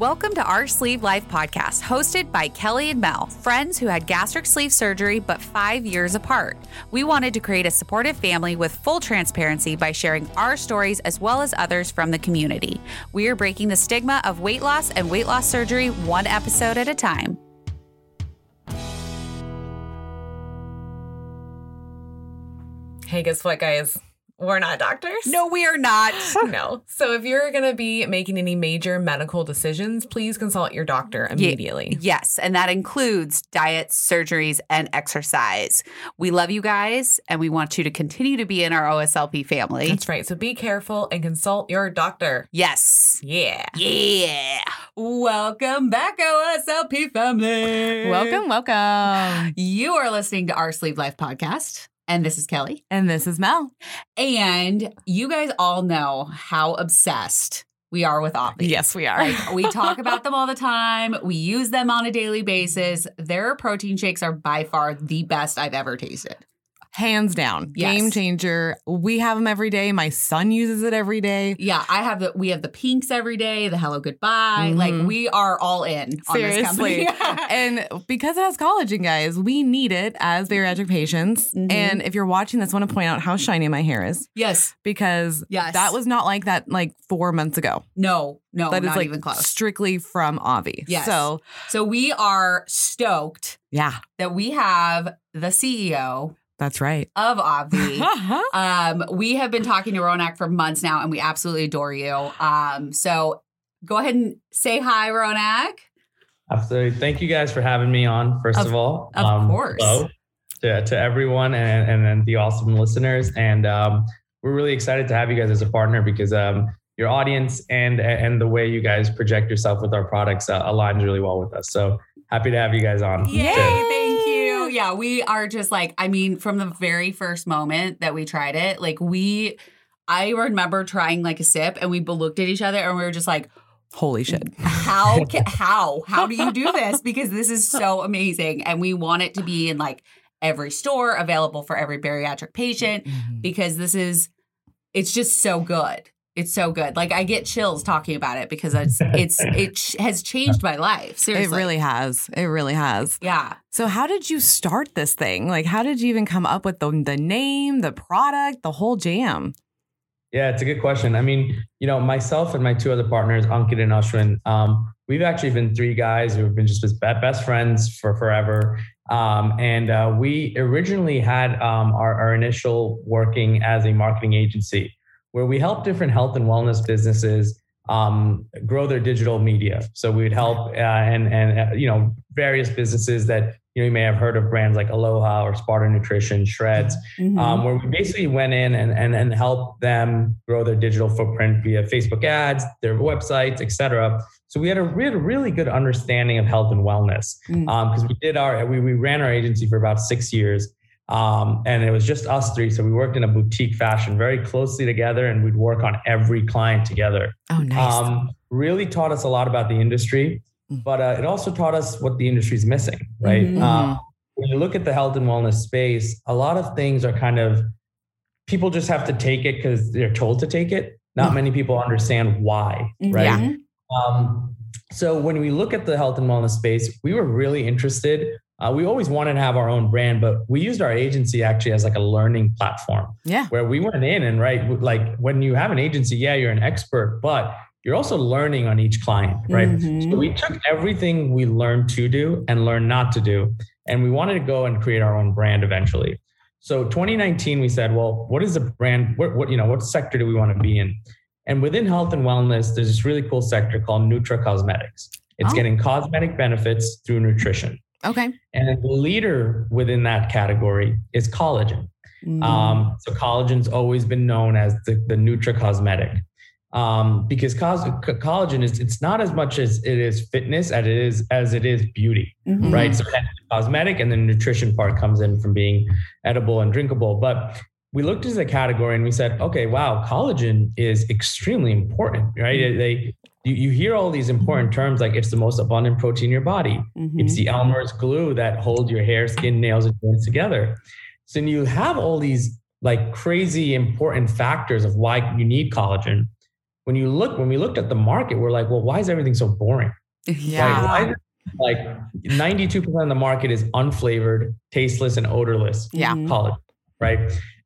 Welcome to our Sleeve Life podcast, hosted by Kellie and Mel, friends who had gastric sleeve surgery but five years apart. We wanted to create a supportive family with full transparency by sharing our stories as well as others from the community. We are breaking the stigma of weight loss and weight loss surgery one episode at a time. Hey, guess what, guys? We're not doctors. No, we are not. No. So if you're going to be making any major medical decisions, please consult your doctor immediately. Yes, and that includes diets, surgeries, and exercise. We love you guys, and we want you to continue to be in our OSLP family. That's right. So be careful and consult your doctor. Yes. Yeah. Yeah. Welcome back, OSLP family. Welcome, welcome. You are listening to our Sleeve Life podcast. And this is Kellie. And this is Mel. And you guys all know how obsessed we are with Obvi. Yes, we are. Like we talk about them all the time. We use them on a daily basis. Their protein shakes are by far the best I've ever tasted. Hands down. Yes. Game changer. We have them every day. My son uses it every day. Yeah, I have the we have the pinks every day, the hello goodbye. Like Mhm. we are all in on Seriously. this company. and because it has collagen, guys, we need it as bariatric patients. Mhm. And if you're watching this, I want to point out how shiny my hair is yes. because Yes. that was not like that like four months ago. No, no, That is not like even close. strictly from Obvi. Yes. So So we are stoked yeah, that we have the CEO that's right. of Obvi. Uh-huh. Um, we have been talking to Ronak for months now, and we absolutely adore you. Um, so go ahead and say hi, Ronak. Absolutely. Thank you guys for having me on, first Of- of, all. of course. hello To, to everyone and, and then the awesome listeners. And um, we're really excited to have you guys as a partner because um, your audience and and the way you guys project yourself with our products uh, aligns really well with us. So happy to have you guys on. Yay, too. thank you. Yeah, we are just like, I mean, from the very first moment that we tried it, like we, I remember trying like a sip, and we looked at each other, and we were just like, Holy shit. how ca- how? How do you do this? Because this is so amazing. And we want it to be in like every store available for every bariatric patient mm-hmm. because this is it's just so good it's so good like i get chills talking about it because it's it's it ch- has changed my life Seriously. It really has. It really has. yeah So how did you start this thing? Like how did you even come up with the the name, the product, the whole jam? Yeah, it's a good question. I mean, you know, myself and my two other partners, Ankit and Ashwin, um, we've actually been three guys who have been just best best friends for forever. Um, and uh, we originally had um, our, our initial working as a marketing agency where we help different health and wellness businesses um, grow their digital media. So we would help uh, and and uh, you know various businesses that you know you may have heard of brands like Aloha or Sparta Nutrition, Shreds Mhm. um, where we basically went in and, and, and helped them grow their digital footprint via Facebook ads, their websites, etc. So we had a, a really good understanding of health and wellness because we did our we, we ran our agency for about six years. Um, and it was just us three. So we worked in a boutique fashion very closely together and we'd work on every client together. Oh, nice. Um, really taught us a lot about the industry, Mm. but uh, it also taught us what the industry is missing, right? Mhm. Uh, when you look at the health and wellness space, a lot of things are kind of people just have to take it because they're told to take it. Not many people understand why, right? Mhm. Um, so when we look at the health and wellness space, we were really interested. Uh, we always wanted to have our own brand, but we used our agency actually as like a learning platform yeah. where we went in and right, like when you have an agency, yeah, you're an expert, but you're also learning on each client, right? Mhm. So we took everything we learned to do and learned not to do, and we wanted to go and create our own brand eventually. So 2019, we said, well, what is a brand? What, what you know, what sector do we want to be in? And within health and wellness, there's this really cool sector called Nutra Cosmetics. It's Oh. getting cosmetic benefits through nutrition. Okay. And the leader within that category is collagen. Mhm. Um, so collagen's always been known as the, the Nutra Cosmetic. Um, because cos- co- collagen is it's not as much as it is fitness as it is as it is beauty, Mhm. right? So cosmetic and the nutrition part comes in from being edible and drinkable. But we looked at the category and we said, okay, wow, collagen is extremely important, right? They you, you hear all these important terms like it's the most abundant protein in your body. Mhm. It's the Elmer's glue that holds your hair, skin, nails, and joints together. So you have all these like crazy important factors of why you need collagen. when you look, when we looked at the market, we're like, well, why is everything so boring? Yeah. Like, like 92% of the market is unflavored, tasteless, and odorless Yeah. Mhm. collagen, right?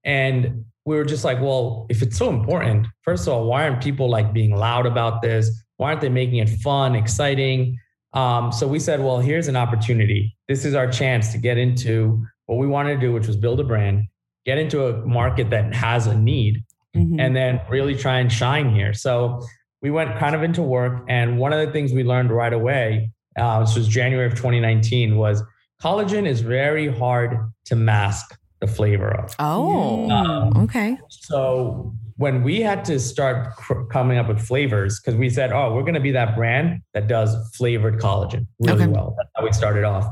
And we were just like, well, if it's so important, first of all, why aren't people like being loud about this? Why aren't they making it fun, exciting? Um, so we said, well, here's an opportunity. This is our chance to get into what we wanted to do, which was build a brand, get into a market that has a need, Mhm. and then really try and shine here. So we went kind of into work, and one of the things we learned right away, uh, this was January of 2019, was collagen is very hard to mask the flavor of. Oh, Um, okay. so when we had to start cr- coming up with flavors, because we said, oh, we're going to be that brand that does flavored collagen really Okay. well. That's how we started off.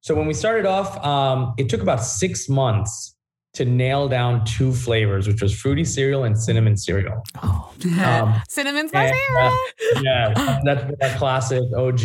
So when we started off, um, it took about six months to nail down two flavors, which was fruity cereal and cinnamon cereal. Oh, Um, cinnamon's my and, favorite. yeah, that's that classic OG.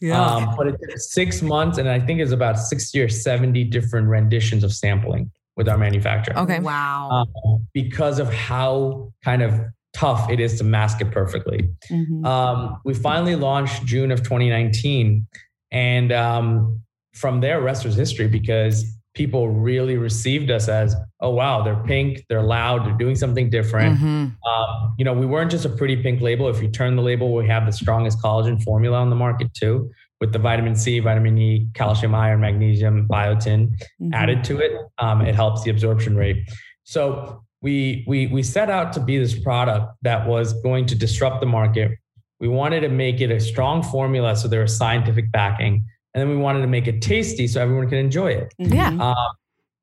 Yeah. Um, but it took six months, and I think it's about sixty or seventy different renditions of sampling with our manufacturer. Okay. Wow. Um, because of how kind of tough it is to mask it perfectly. Mhm. Um, we finally launched June of 2019, and um, from there, rest was history because people really received us as, oh wow, they're pink, they're loud, they're doing something different. Mhm. Um, you know, we weren't just a pretty pink label. If you turn the label, we have the strongest collagen formula on the market too, with the vitamin C, vitamin E, calcium, iron, magnesium, biotin Mhm. added to it. Um, it helps the absorption rate. So we we we set out to be this product that was going to disrupt the market. We wanted to make it a strong formula, so there was scientific backing, and then we wanted to make it tasty, so everyone can enjoy it. Yeah. Mhm. Um,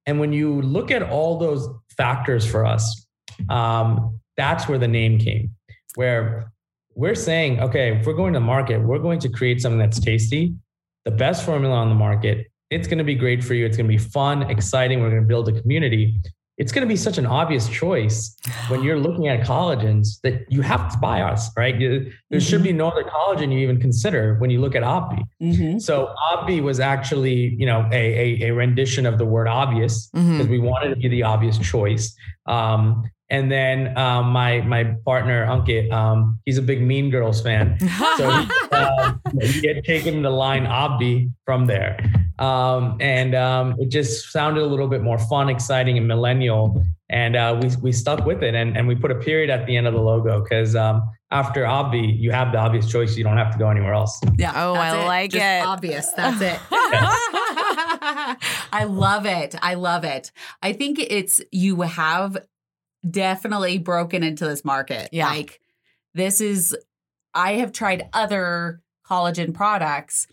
and when you look at all those factors for us, um, that's where the name came, where we're saying, okay, if we're going to market, we're going to create something that's tasty, the best formula on the market. It's going to be great for you. It's going to be fun, exciting. We're going to build a community. It's going to be such an obvious choice when you're looking at collagens that you have to buy us, right? There should be no other collagen you even consider when you look at Obvi. Mhm. So Obvi was actually, you know, a, a, a rendition of the word obvious Mhm. because we wanted to be the obvious choice. Um, and then um, my my partner Ankit, um, he's a big Mean Girls fan, so he, uh, he had taken the line Obvi from there, um, and um, it just sounded a little bit more fun, exciting, and millennial. And uh, we we stuck with it, and and we put a period at the end of the logo because um, after Obvi, you have the obvious choice. You don't have to go anywhere else. Yeah. Oh, that's I like Just it. Obvious. That's it. I love it. I love it. I think it's you have definitely broken into this market. Yeah. Like this is I have tried other collagen products,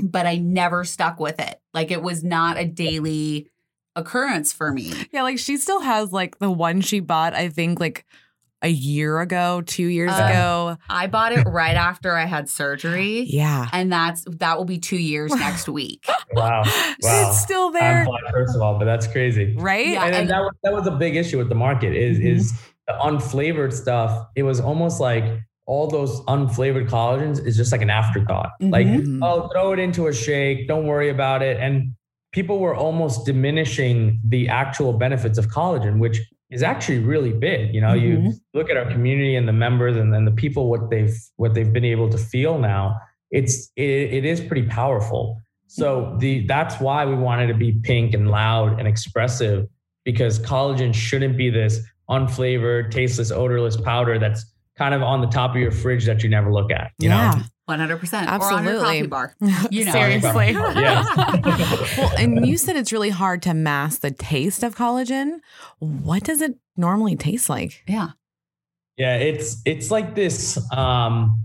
but I never stuck with it. Like it was not a daily occurrence for me. Yeah, like she still has like the one she bought, I think like a year ago, two years Uh, ago. I bought it right after I had surgery. Yeah. And that's that will be two years next week. Wow, wow. It's still I'm there. flattered, first of all, but that's crazy. Right? Yeah. and then and- that was, that was a big issue with the market is Mhm. is the unflavored stuff. It was almost like all those unflavored collagens is just like an afterthought. Like, Mhm. oh, throw it into a shake. Don't worry about it. And people were almost diminishing the actual benefits of collagen, which is actually really big. You know, you Mhm. look at our community and the members and then the people what they've what they've been able to feel now. It's it, it is pretty powerful. So the that's why we wanted to be pink and loud and expressive because collagen shouldn't be this unflavored, tasteless, odorless powder that's kind of on the top of your fridge that you never look at. You yeah. know? 100%. Or on your Absolutely. coffee bar. You know. Seriously. Yes. well, and you said it's really hard to mask the taste of collagen. What does it normally taste like? Yeah. Yeah, it's it's like this. Um,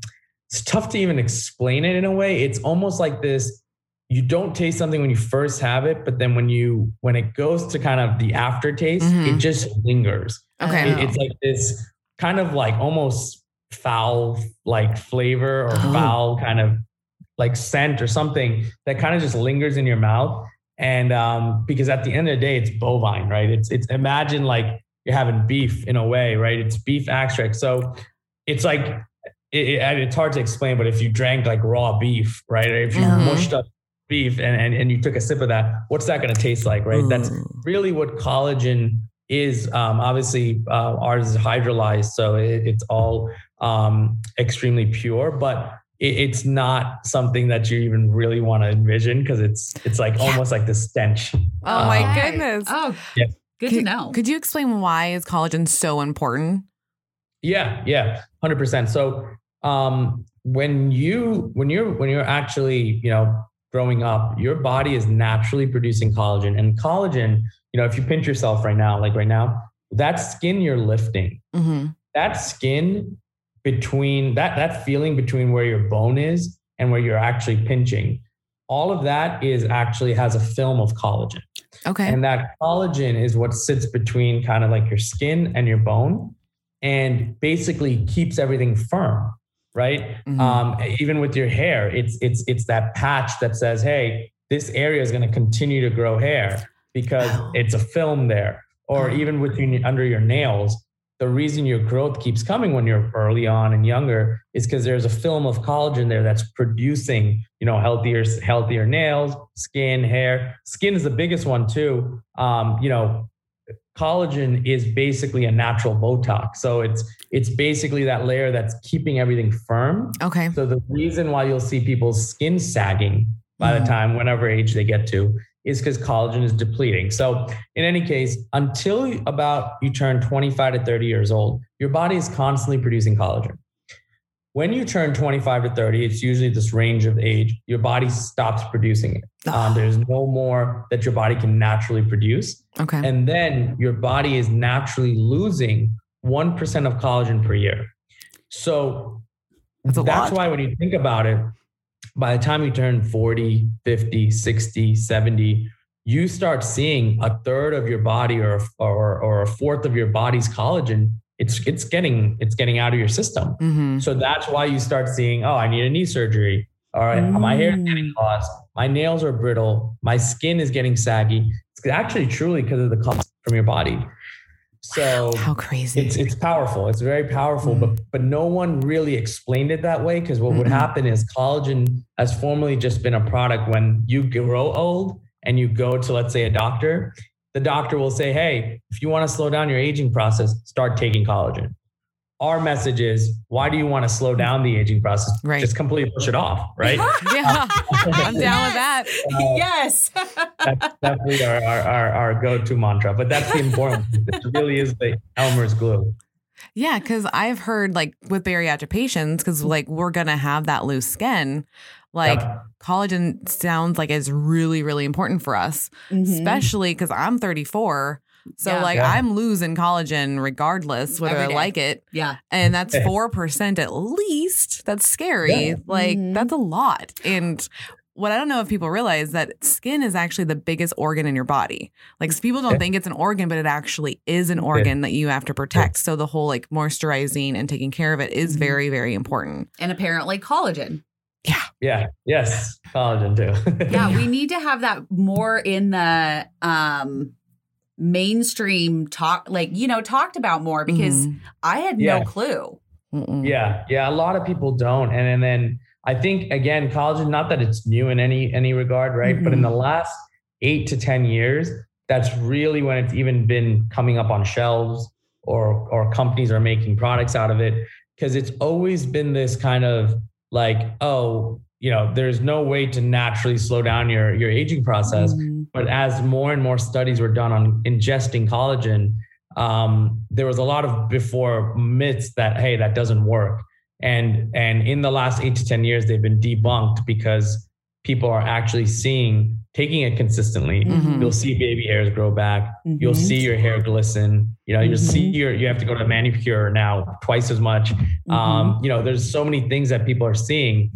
it's tough to even explain it in a way. It's almost like this. You don't taste something when you first have it, but then when you when it goes to kind of the aftertaste, Mhm. it just lingers. Okay. It- it's like this kind of like almost foul like flavor or Oh. foul kind of like scent or something that kind of just lingers in your mouth. And um, because at the end of the day, it's bovine, right? It's it's imagine like you're having beef in a way, right? It's beef extract. So it's like it, it- it's hard to explain, but if you drank like raw beef, right? Or if you Mhm. mushed up beef and, and and you took a sip of that, what's that going to taste like, right? That's really what collagen is um, obviously uh, ours is hydrolyzed, so it, it's all um, extremely pure, but it, it's not something that you even really want to envision because it's it's like Yeah. almost like the stench. Oh my Um, goodness. Oh, Yeah. good could, to know. Could you explain why is collagen so important? Yeah, yeah, hundred percent. So um, when you when you're when you're actually you know growing up, your body is naturally producing collagen, and collagen, you know, if you pinch yourself right now, like right now, that skin you're lifting, hmm that skin between that that feeling between where your bone is and where you're actually pinching, all of that is actually has a film of collagen. Okay. And that collagen is what sits between kind of like your skin and your bone and basically keeps everything firm, right? Mhm. Um, even with your hair, it's it's it's that patch that says, hey, this area is going to continue to grow hair because Wow. it's a film there. Or even with your, under your nails, the reason your growth keeps coming when you're early on and younger is because there's a film of collagen there that's producing, you know, healthier, healthier nails, skin, hair. Skin is the biggest one too. Um, you know, collagen is basically a natural Botox. So it's it's basically that layer that's keeping everything firm. okay. So the reason why you'll see people's skin sagging by Mhm. the time, whenever age they get to, is because collagen is depleting. So in any case, until about you turn 25 to 30 years old, your body is constantly producing collagen. When you turn 25 to 30, it's usually this range of age, your body stops producing it. Um, there's no more that your body can naturally produce. Okay. And then your body is naturally losing 1% of collagen per year. So That's lot. why when you think about it, by the time you turn 40, 50, 60, 70, you start seeing a third of your body or, or, or a fourth of your body's collagen. It's, it's getting it's getting out of your system. hmm So that's why you start seeing, oh, I need a knee surgery. All right, my hair is getting Mm. lost. My nails are brittle. My skin is getting saggy. It's actually truly because of the collagen from your body. So How crazy. it's it's powerful. It's very powerful, but mm. but no one really explained it that way because what would Mm-mm. happen is collagen has formerly just been a product when you grow old and you go to let's say a doctor, the doctor will say, "Hey, if you want to slow down your aging process, start taking collagen." Our message is, why do you want to slow down the aging process? Right. Just completely push it off, right? yeah. I'm down with that. yes. that's definitely our, our, our, our go-to mantra. But that's the important. it really is the Elmer's glue. Yeah, because I've heard like with bariatric patients, because like we're gonna have that loose skin, like Yep. collagen sounds like it's really, really important for us, Mhm. especially because I'm 34. So Yeah. like Yeah. I'm losing collagen regardless whether I like it. Yeah. And that's four percent at least. That's scary. Yeah. Like Mhm. that's a lot. And what I don't know if people realize that skin is actually the biggest organ in your body. Like people don't Yeah. think it's an organ, but it actually is an organ that you have to protect. So the whole like moisturizing and taking care of it is Mhm. very, very important. And apparently collagen. Yeah. Yeah. Yes. Collagen too. Yeah, we need to have that more in the um mainstream talk like you know talked about more because Mhm. I had Yeah. no clue. Mm-mm. yeah. Yeah. A lot of people don't. And, and then I think again, collagen, not that it's new in any any regard, right? But in the last eight to 10 years, that's really when it's even been coming up on shelves or or companies are making products out of it. Cause it's always been this kind of like, oh, you know, there's no way to naturally slow down your your aging process. Mhm. But as more and more studies were done on ingesting collagen, um, there was a lot of before myths that hey, that doesn't work. And and in the last eight to ten years, they've been debunked because people are actually seeing taking it consistently. Mhm. You'll see baby hairs grow back. You'll Mhm. see your hair glisten. You know, you'll see Mhm. your you have to go to a manicure now twice as much. Mm-hmm. Um, you know, there's so many things that people are seeing,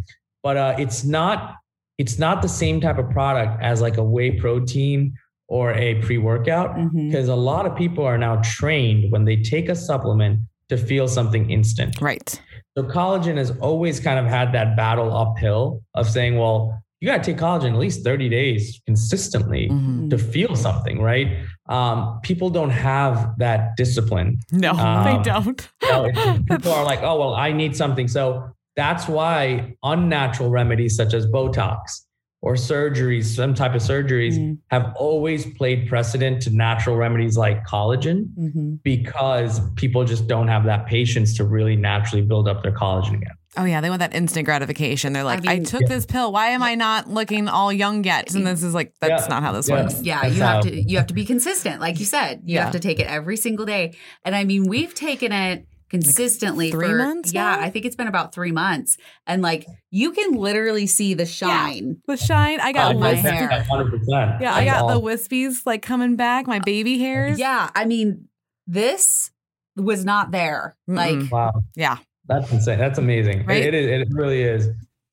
but uh, it's not it's not the same type of product as like a whey protein or a pre-workout because a lot of people are now trained when they take a supplement to feel something instant. Right. So collagen has always kind of had that battle uphill of saying, well, you got to take collagen at least 30 days consistently Mhm. to feel something, right? Um, people don't have that discipline. No, Um, they don't. It's- people are like, oh, well, I need something. So that's why unnatural remedies such as Botox or surgeries, some type of surgeries, Mm. have always played precedent to natural remedies like collagen Mhm. because people just don't have that patience to really naturally build up their collagen again. Oh yeah, they want that instant gratification. They're like, I, mean- took this pill. Why am I not looking all young yet? And this is like, that's Yeah. not how this Yeah. works. Yeah, That's you have how- to you have to be consistent, like you said. You Yeah. have to take it every single day. And I mean, we've taken it consistently three for months Yeah, now? I think it's been about three months, and like you can literally see the shine. The shine, I got Oh, my wispy- hair. Hundred percent. Yeah, I got the wispies like coming back, my baby hairs. Yeah, I mean, this was not there. Mm-mm. Like, Wow. Yeah. That's insane. That's amazing. It- Right? it is. It really is.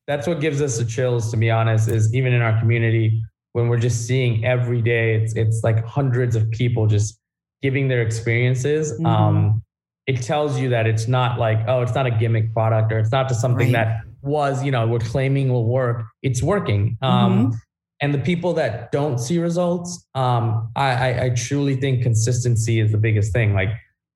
That's what gives us the chills, to be honest, is even in our community, when we're just seeing every day, it's it's like hundreds of people just giving their experiences. Mm-hmm. Um, it tells you that it's not like, oh, it's not a gimmick product or it's not just something Right. that was, you know, we're claiming will work. It's working. Um, Mm-hmm. and the people that don't see results, um, I, I, I truly think consistency is the biggest thing. Like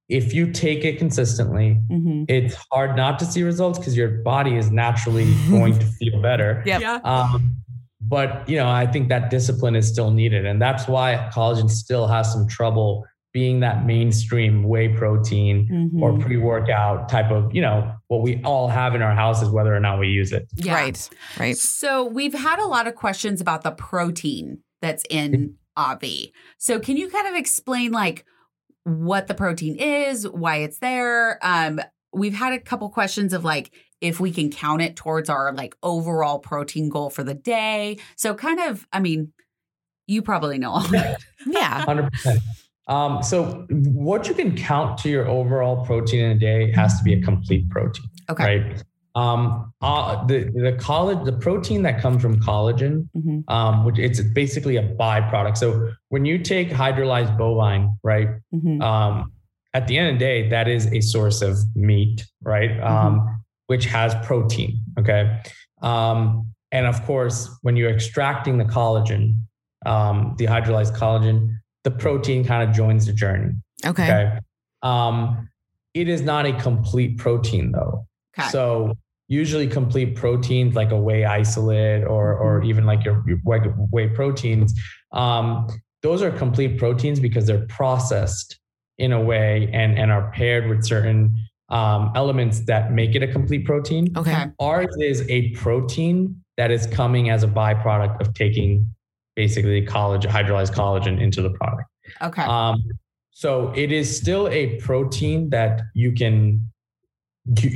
if you take it consistently, mhm. it's hard not to see results because your body is naturally going to feel better. Yep. yeah, Um, but you know, I think that discipline is still needed, and that's why collagen still has some trouble being that mainstream whey protein Mhm. or pre-workout type of, you know, what we all have in our houses, whether or not we use it. yeah. Right. Right. So we've had a lot of questions about the protein that's in Obvi. So can you kind of explain like what the protein is, why it's there? Um, we've had a couple questions of like if we can count it towards our like overall protein goal for the day. So kind of, I mean, you probably know all that. Yeah. Hundred percent. Um, so what you can count to your overall protein in a day has to be a complete protein. Okay. right? Um, uh, the the college the protein that comes from collagen, Mhm. um, which it's basically a byproduct. So when you take hydrolyzed bovine, right? Mhm. Um, at the end of the day, that is a source of meat, right? Um, which has protein. Okay. Um, and of course, when you're extracting the collagen, um, the hydrolyzed collagen, the protein kind of joins the journey. Okay. Okay. Um, it is not a complete protein though. Okay. So usually complete proteins like a whey isolate or or Mm-hmm. even like your, your whey, proteins, um, those are complete proteins because they're processed in a way and and are paired with certain um, elements that make it a complete protein. Okay. Ours is a protein that is coming as a byproduct of taking basically collagen, hydrolyzed collagen into the product. Okay. Um, so it is still a protein that you can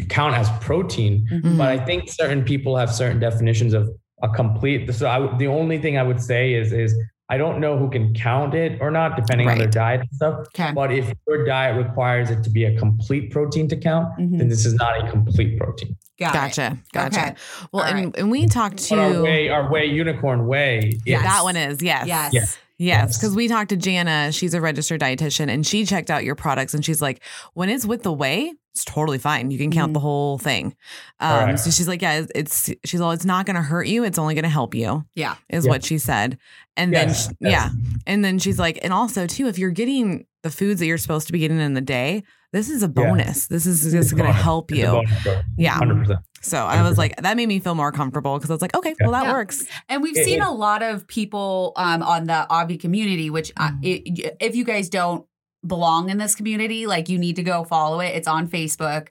count as protein, Mhm. but I think certain people have certain definitions of a complete. So I, the only thing I would say is is I don't know who can count it or not, depending on their diet and stuff. Okay. But if your diet requires it to be a complete protein to count, Mhm. then this is not a complete protein. Got it. Gotcha. Gotcha. Okay. Well, All and, and we talked But our to way, our whey, unicorn whey. Yes. that one is yes. Yes. Yeah. Yes, Yes. because we talked to Jana. She's a registered dietitian, and she checked out your products, and she's like, when it's with the whey, it's totally fine. You can count Mhm. the whole thing. Um, Correct. so she's like, yeah, it's she's all, it's not going to hurt you. It's only going to help you. Yeah. is Yeah. what she said. And Yes, then, sh- yes. yeah, and then she's like, and also too, if you're getting the foods that you're supposed to be getting in the day, this is a bonus. This is just going to help It's you. bonus, bro. Yeah. 100%. So I was like, that made me feel more comfortable because I was like, okay, well that Yeah. works. And we've It- seen it- a lot of people um, on the Obvi community, which uh, Mhm. it, if you guys don't belong in this community, like you need to go follow it. It's on Facebook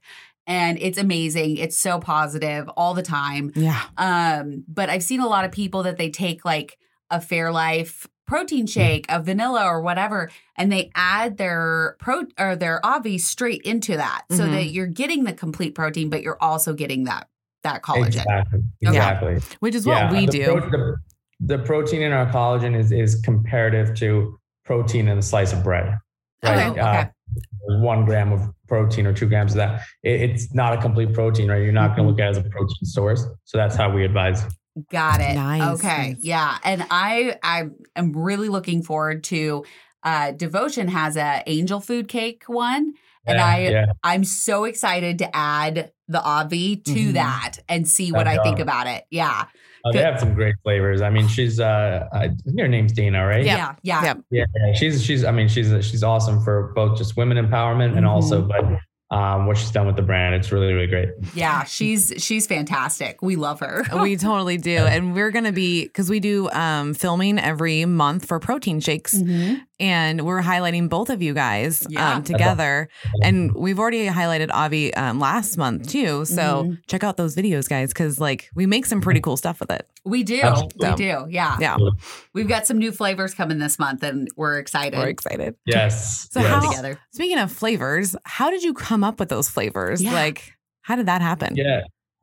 and it's amazing. It's so positive all the time. Yeah. Um, but I've seen a lot of people that they take like a Fairlife protein shake, a vanilla or whatever, and they add their pro or their Obvi straight into that, so Mhm. that you're getting the complete protein, but you're also getting that that collagen. Exactly. Okay. Exactly. Which is what we the do. pro- the, the protein in our collagen is is comparative to protein in a slice of bread. Okay, Right? okay. Uh, one gram of protein or two grams of that. It, it's not a complete protein, right? You're not going to look at it as a protein source. So that's how we advise. Got it. Nice. Okay. Yeah. And I I am really looking forward to uh Devotion has a angel food cake one. And Yeah, I yeah. I'm so excited to add the Obvi to Mhm. that and see what That's I think about it. Yeah. Uh, they have some great flavors. I mean, she's uh, I her name's Dana, right? Yeah. Yeah. Yep. Yeah, yeah, she's she's. I mean, she's she's awesome for both just women empowerment and also, Mhm. but um, what she's done with the brand. It's really, really great. Yeah, she's she's fantastic. We love her. we totally do. And we're going to be, because we do um, filming every month for protein shakes. Mm-hmm. And we're highlighting both of you guys Yeah. um, together. And we've already highlighted Obvi um, last month too. So Mhm. check out those videos, guys, because like we make some pretty cool stuff with it. We do. Absolutely. We do. Yeah. Yeah. We've got some new flavors coming this month and we're excited. We're excited. Yes. So yes. how- together. Speaking of flavors, how did you come up with those flavors? Yeah. Like, how did that happen? Yeah.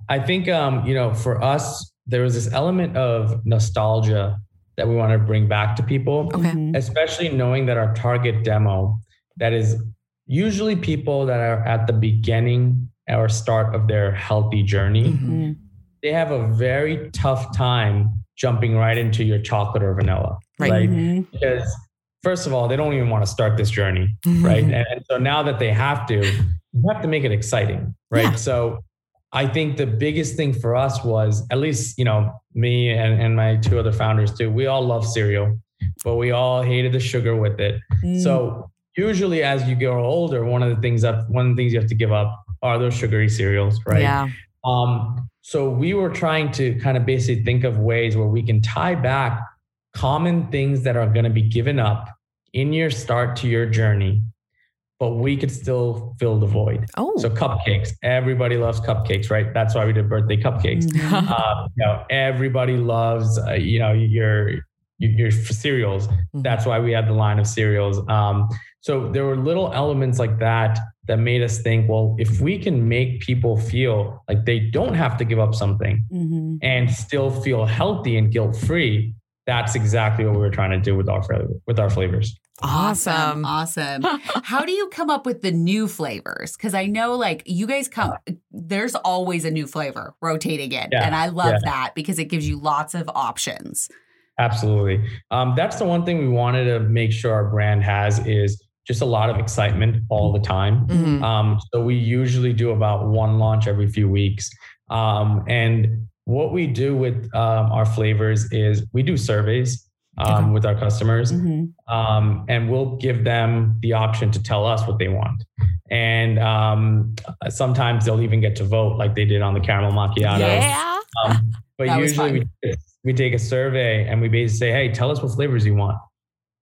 I think um, you know, for us, there was this element of nostalgia that we want to bring back to people, Okay. Mhm. especially knowing that our target demo that is usually people that are at the beginning or start of their healthy journey, Mhm. Mhm. they have a very tough time jumping right into your chocolate or vanilla. Right. Mhm. Because first of all, they don't even want to start this journey. right? Mhm. And, and so now that they have to, you have to make it exciting, right? Yeah. So I think the biggest thing for us was at least, you know, me and, and my two other founders too, we all love cereal, but we all hated the sugar with it. Mm. So usually as you grow older, one of the things that one of the things you have to give up are those sugary cereals, right? Yeah. Um, so we were trying to kind of basically think of ways where we can tie back common things that are going to be given up in your start to your journey, but we could still fill the void. Oh. So cupcakes, everybody loves cupcakes, right? That's why we did birthday cupcakes. Mhm. Um, you know, everybody loves, uh, you know, your your, your cereals. Mhm. That's why we had the line of cereals. Um, so there were little elements like that that made us think, well, if we can make people feel like they don't have to give up something Mhm. and still feel healthy and guilt free, that's exactly what we were trying to do with our with our flavors. Awesome. Awesome. How do you come up with the new flavors? Because I know like you guys come, there's always a new flavor rotating in. Yeah, And I love yeah. that because it gives you lots of options. Absolutely. Um, that's the one thing we wanted to make sure our brand has is just a lot of excitement all the time. Mhm. Um, so we usually do about one launch every few weeks. Um, and what we do with um, our flavors is we do surveys um, with our customers, Mhm. um, and we'll give them the option to tell us what they want. And um, sometimes they'll even get to vote, like they did on the caramel macchiato. Yeah. Um, but usually we, we take a survey and we basically say, hey, tell us what flavors you want.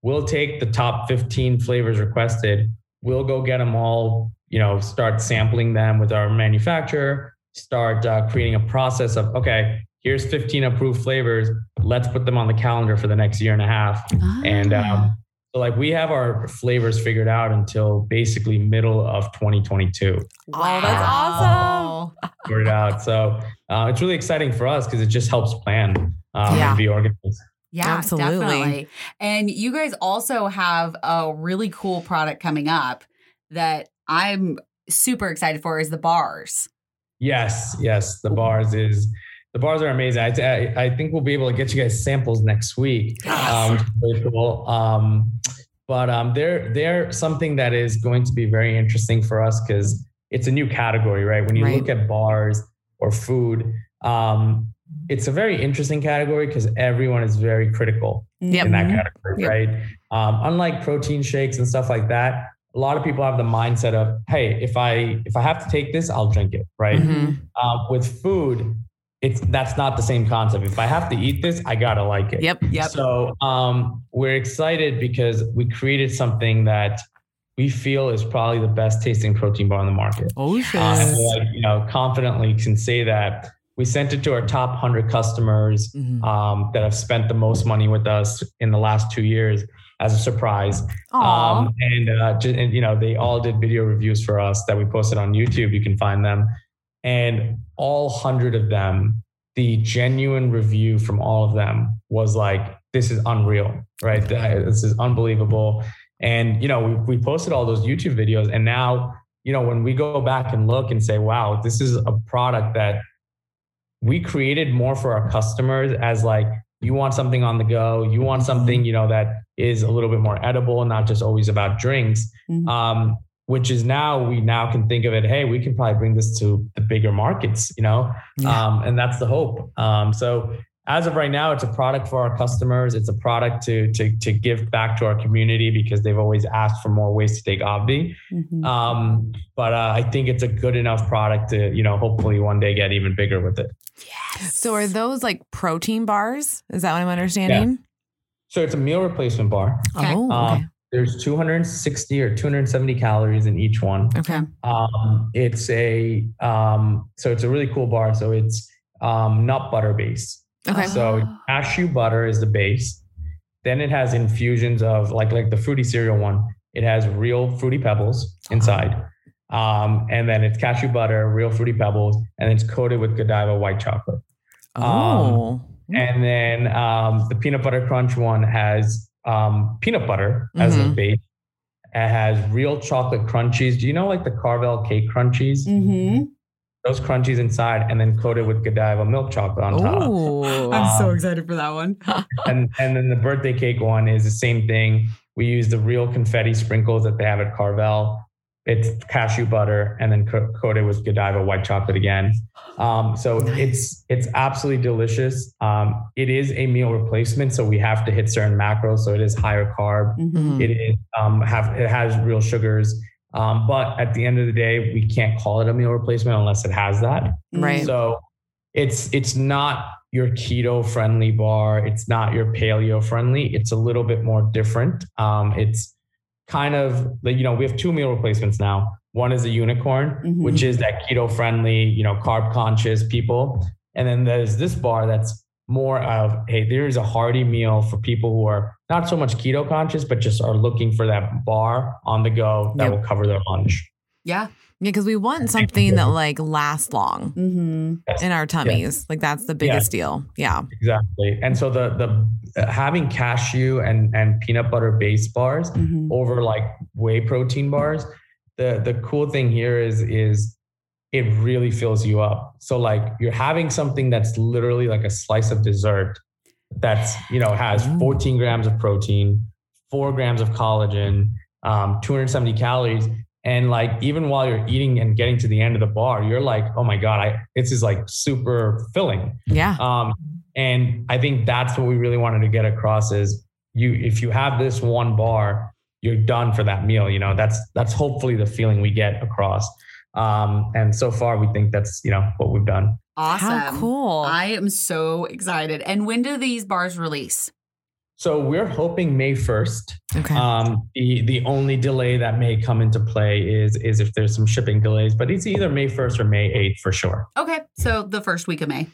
We'll take the top 15 flavors requested. We'll go get them all, you know, start sampling them with our manufacturer, start uh, creating a process of, okay, here's 15 approved flavors. Let's put them on the calendar for the next year and a half. And Ah. um, so, like, we have our flavors figured out until basically middle of 2022 Oh, that's awesome. figured out. So uh, it's really exciting for us because it just helps plan um, Yeah. and be organized. Yeah, Absolutely. definitely. And you guys also have a really cool product coming up that I'm super excited for is the bars. Yes, yes. The bars is the bars are amazing. I, I, I think we'll be able to get you guys samples next week, um, really cool. Um, but um, they're they're something that is going to be very interesting for us because it's a new category, right? When you Right. look at bars or food, um, it's a very interesting category because everyone is very critical Yep. in that Mhm. category, Yep. right? Um, unlike protein shakes and stuff like that, a lot of people have the mindset of, "Hey, if I if I have to take this, I'll drink it," right? Mhm. Um, with food, it's that's not the same concept. If I have to eat this, I gotta like it. Yep. Yep. So um, we're excited because we created something that we feel is probably the best tasting protein bar on the market. Oh Uh, and we, like, you know, confidently can say that we sent it to our top 100 customers Mhm. um, that have spent the most money with us in the last two years as a surprise. Um, and, uh, and, you know, they all did video reviews for us that we posted on YouTube. You can find them. And all 100 of them, the genuine review from all of them was like, this is unreal, right? This is unbelievable. And, you know, we, we posted all those YouTube videos. And now, you know, when we go back and look and say, wow, this is a product that we created more for our customers as like, you want something on the go, you want something, you know, that is a little bit more edible, not just always about drinks. Mhm. Um, which is now we now can think of it, hey, we can probably bring this to the bigger markets, you know? Yeah. Um, and that's the hope. Um, so as of right now, it's a product for our customers. It's a product to to to give back to our community because they've always asked for more ways to take Obvi. Mhm. Um, but uh, I think it's a good enough product to you know hopefully one day get even bigger with it. Yes. so are those like protein bars? Is that what I'm understanding? So it's a meal replacement bar. Okay. Oh, Um, okay. There's 260 or 270 calories in each one. Okay. Um, it's a um, so it's a really cool bar. So it's um, nut butter base. Okay. So cashew butter is the base. Then it has infusions of like like the fruity cereal one. It has real fruity pebbles inside. Um, and then it's cashew butter, real fruity pebbles, and it's coated with Godiva white chocolate. Oh. And then um, the peanut butter crunch one has um, peanut butter as the Mhm. base. It has real chocolate crunchies. Do you know like the Carvel cake crunchies? Mhm. Those crunchies inside, and then coated with Godiva milk chocolate on top. I'm so Um, excited for that one. and and then the birthday cake one is the same thing. We use the real confetti sprinkles that they have at Carvel. It's cashew butter and then co- coated with Godiva white chocolate again. Um, so it's it's absolutely delicious. Um, it is a meal replacement, so we have to hit certain macros. So it is higher carb. Mhm. It is um, have it has real sugars. Um, but at the end of the day, we can't call it a meal replacement unless it has that. Right. So it's it's not your keto friendly bar. It's not your paleo friendly. It's a little bit more different. Um, it's kind of like, you know, we have two meal replacements now. One is a unicorn, Mhm. which is that keto friendly, you know, carb conscious people. And then there's this bar that's more of, hey, there's a hearty meal for people who are not so much keto conscious, but just are looking for that bar on the go that Yep. will cover their lunch. Yeah. Yeah, because we want something that like lasts long hmm in our tummies. Like that's the biggest deal. Yeah. Exactly. And so the the uh, having cashew and and peanut butter base bars hmm over like whey protein bars, the the cool thing here is is it really fills you up. So like you're having something that's literally like a slice of dessert that's you know has Mm. 14 grams of protein, four grams of collagen, um, 270 calories. And like even while you're eating and getting to the end of the bar, you're like, oh my God, I this is like super filling. Yeah. Um, and I think that's what we really wanted to get across is you if you have this one bar, you're done for that meal. You know, that's that's hopefully the feeling we get across. Um, and so far we think that's, you know, what we've done. Awesome. How cool. I am so excited. And when do these bars release? So we're hoping May 1st. okay. Um, the the only delay that may come into play is is if there's some shipping delays, but it's either May 1st or May 8th for sure. Okay. So the first week of May.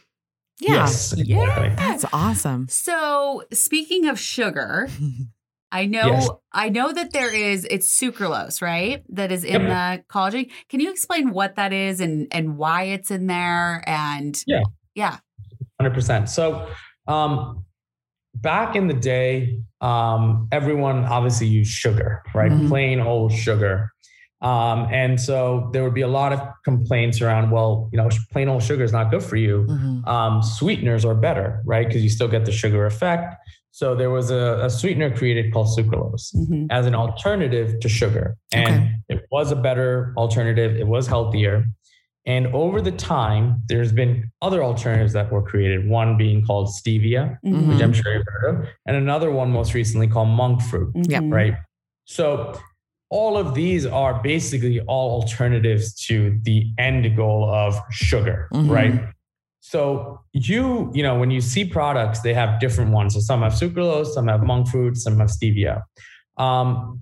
yeah. Yes, exactly. That's awesome. So speaking of sugar, I know Yes. I know that there is it's sucralose, right? That is in the collagen. Can you explain what that is and and why it's in there? And Yeah. yeah. Hundred percent. So, um, back in the day, um, everyone obviously used sugar, right? Mhm. Plain old sugar. Um, and so there would be a lot of complaints around, well, you know, plain old sugar is not good for you. Mhm. Um, sweeteners are better, right? Because you still get the sugar effect. So there was a, a sweetener created called sucralose Mhm. as an alternative to sugar. And Okay. it was a better alternative. It was healthier. And over the time, there's been other alternatives that were created, one being called stevia, Mhm. which I'm sure you've heard of, and another one most recently called monk fruit, Yep. Mhm. right? So all of these are basically all alternatives to the end goal of sugar, Mhm. right? So you, you know, when you see products, they have different ones. So some have sucralose, some have monk fruit, some have stevia. Um,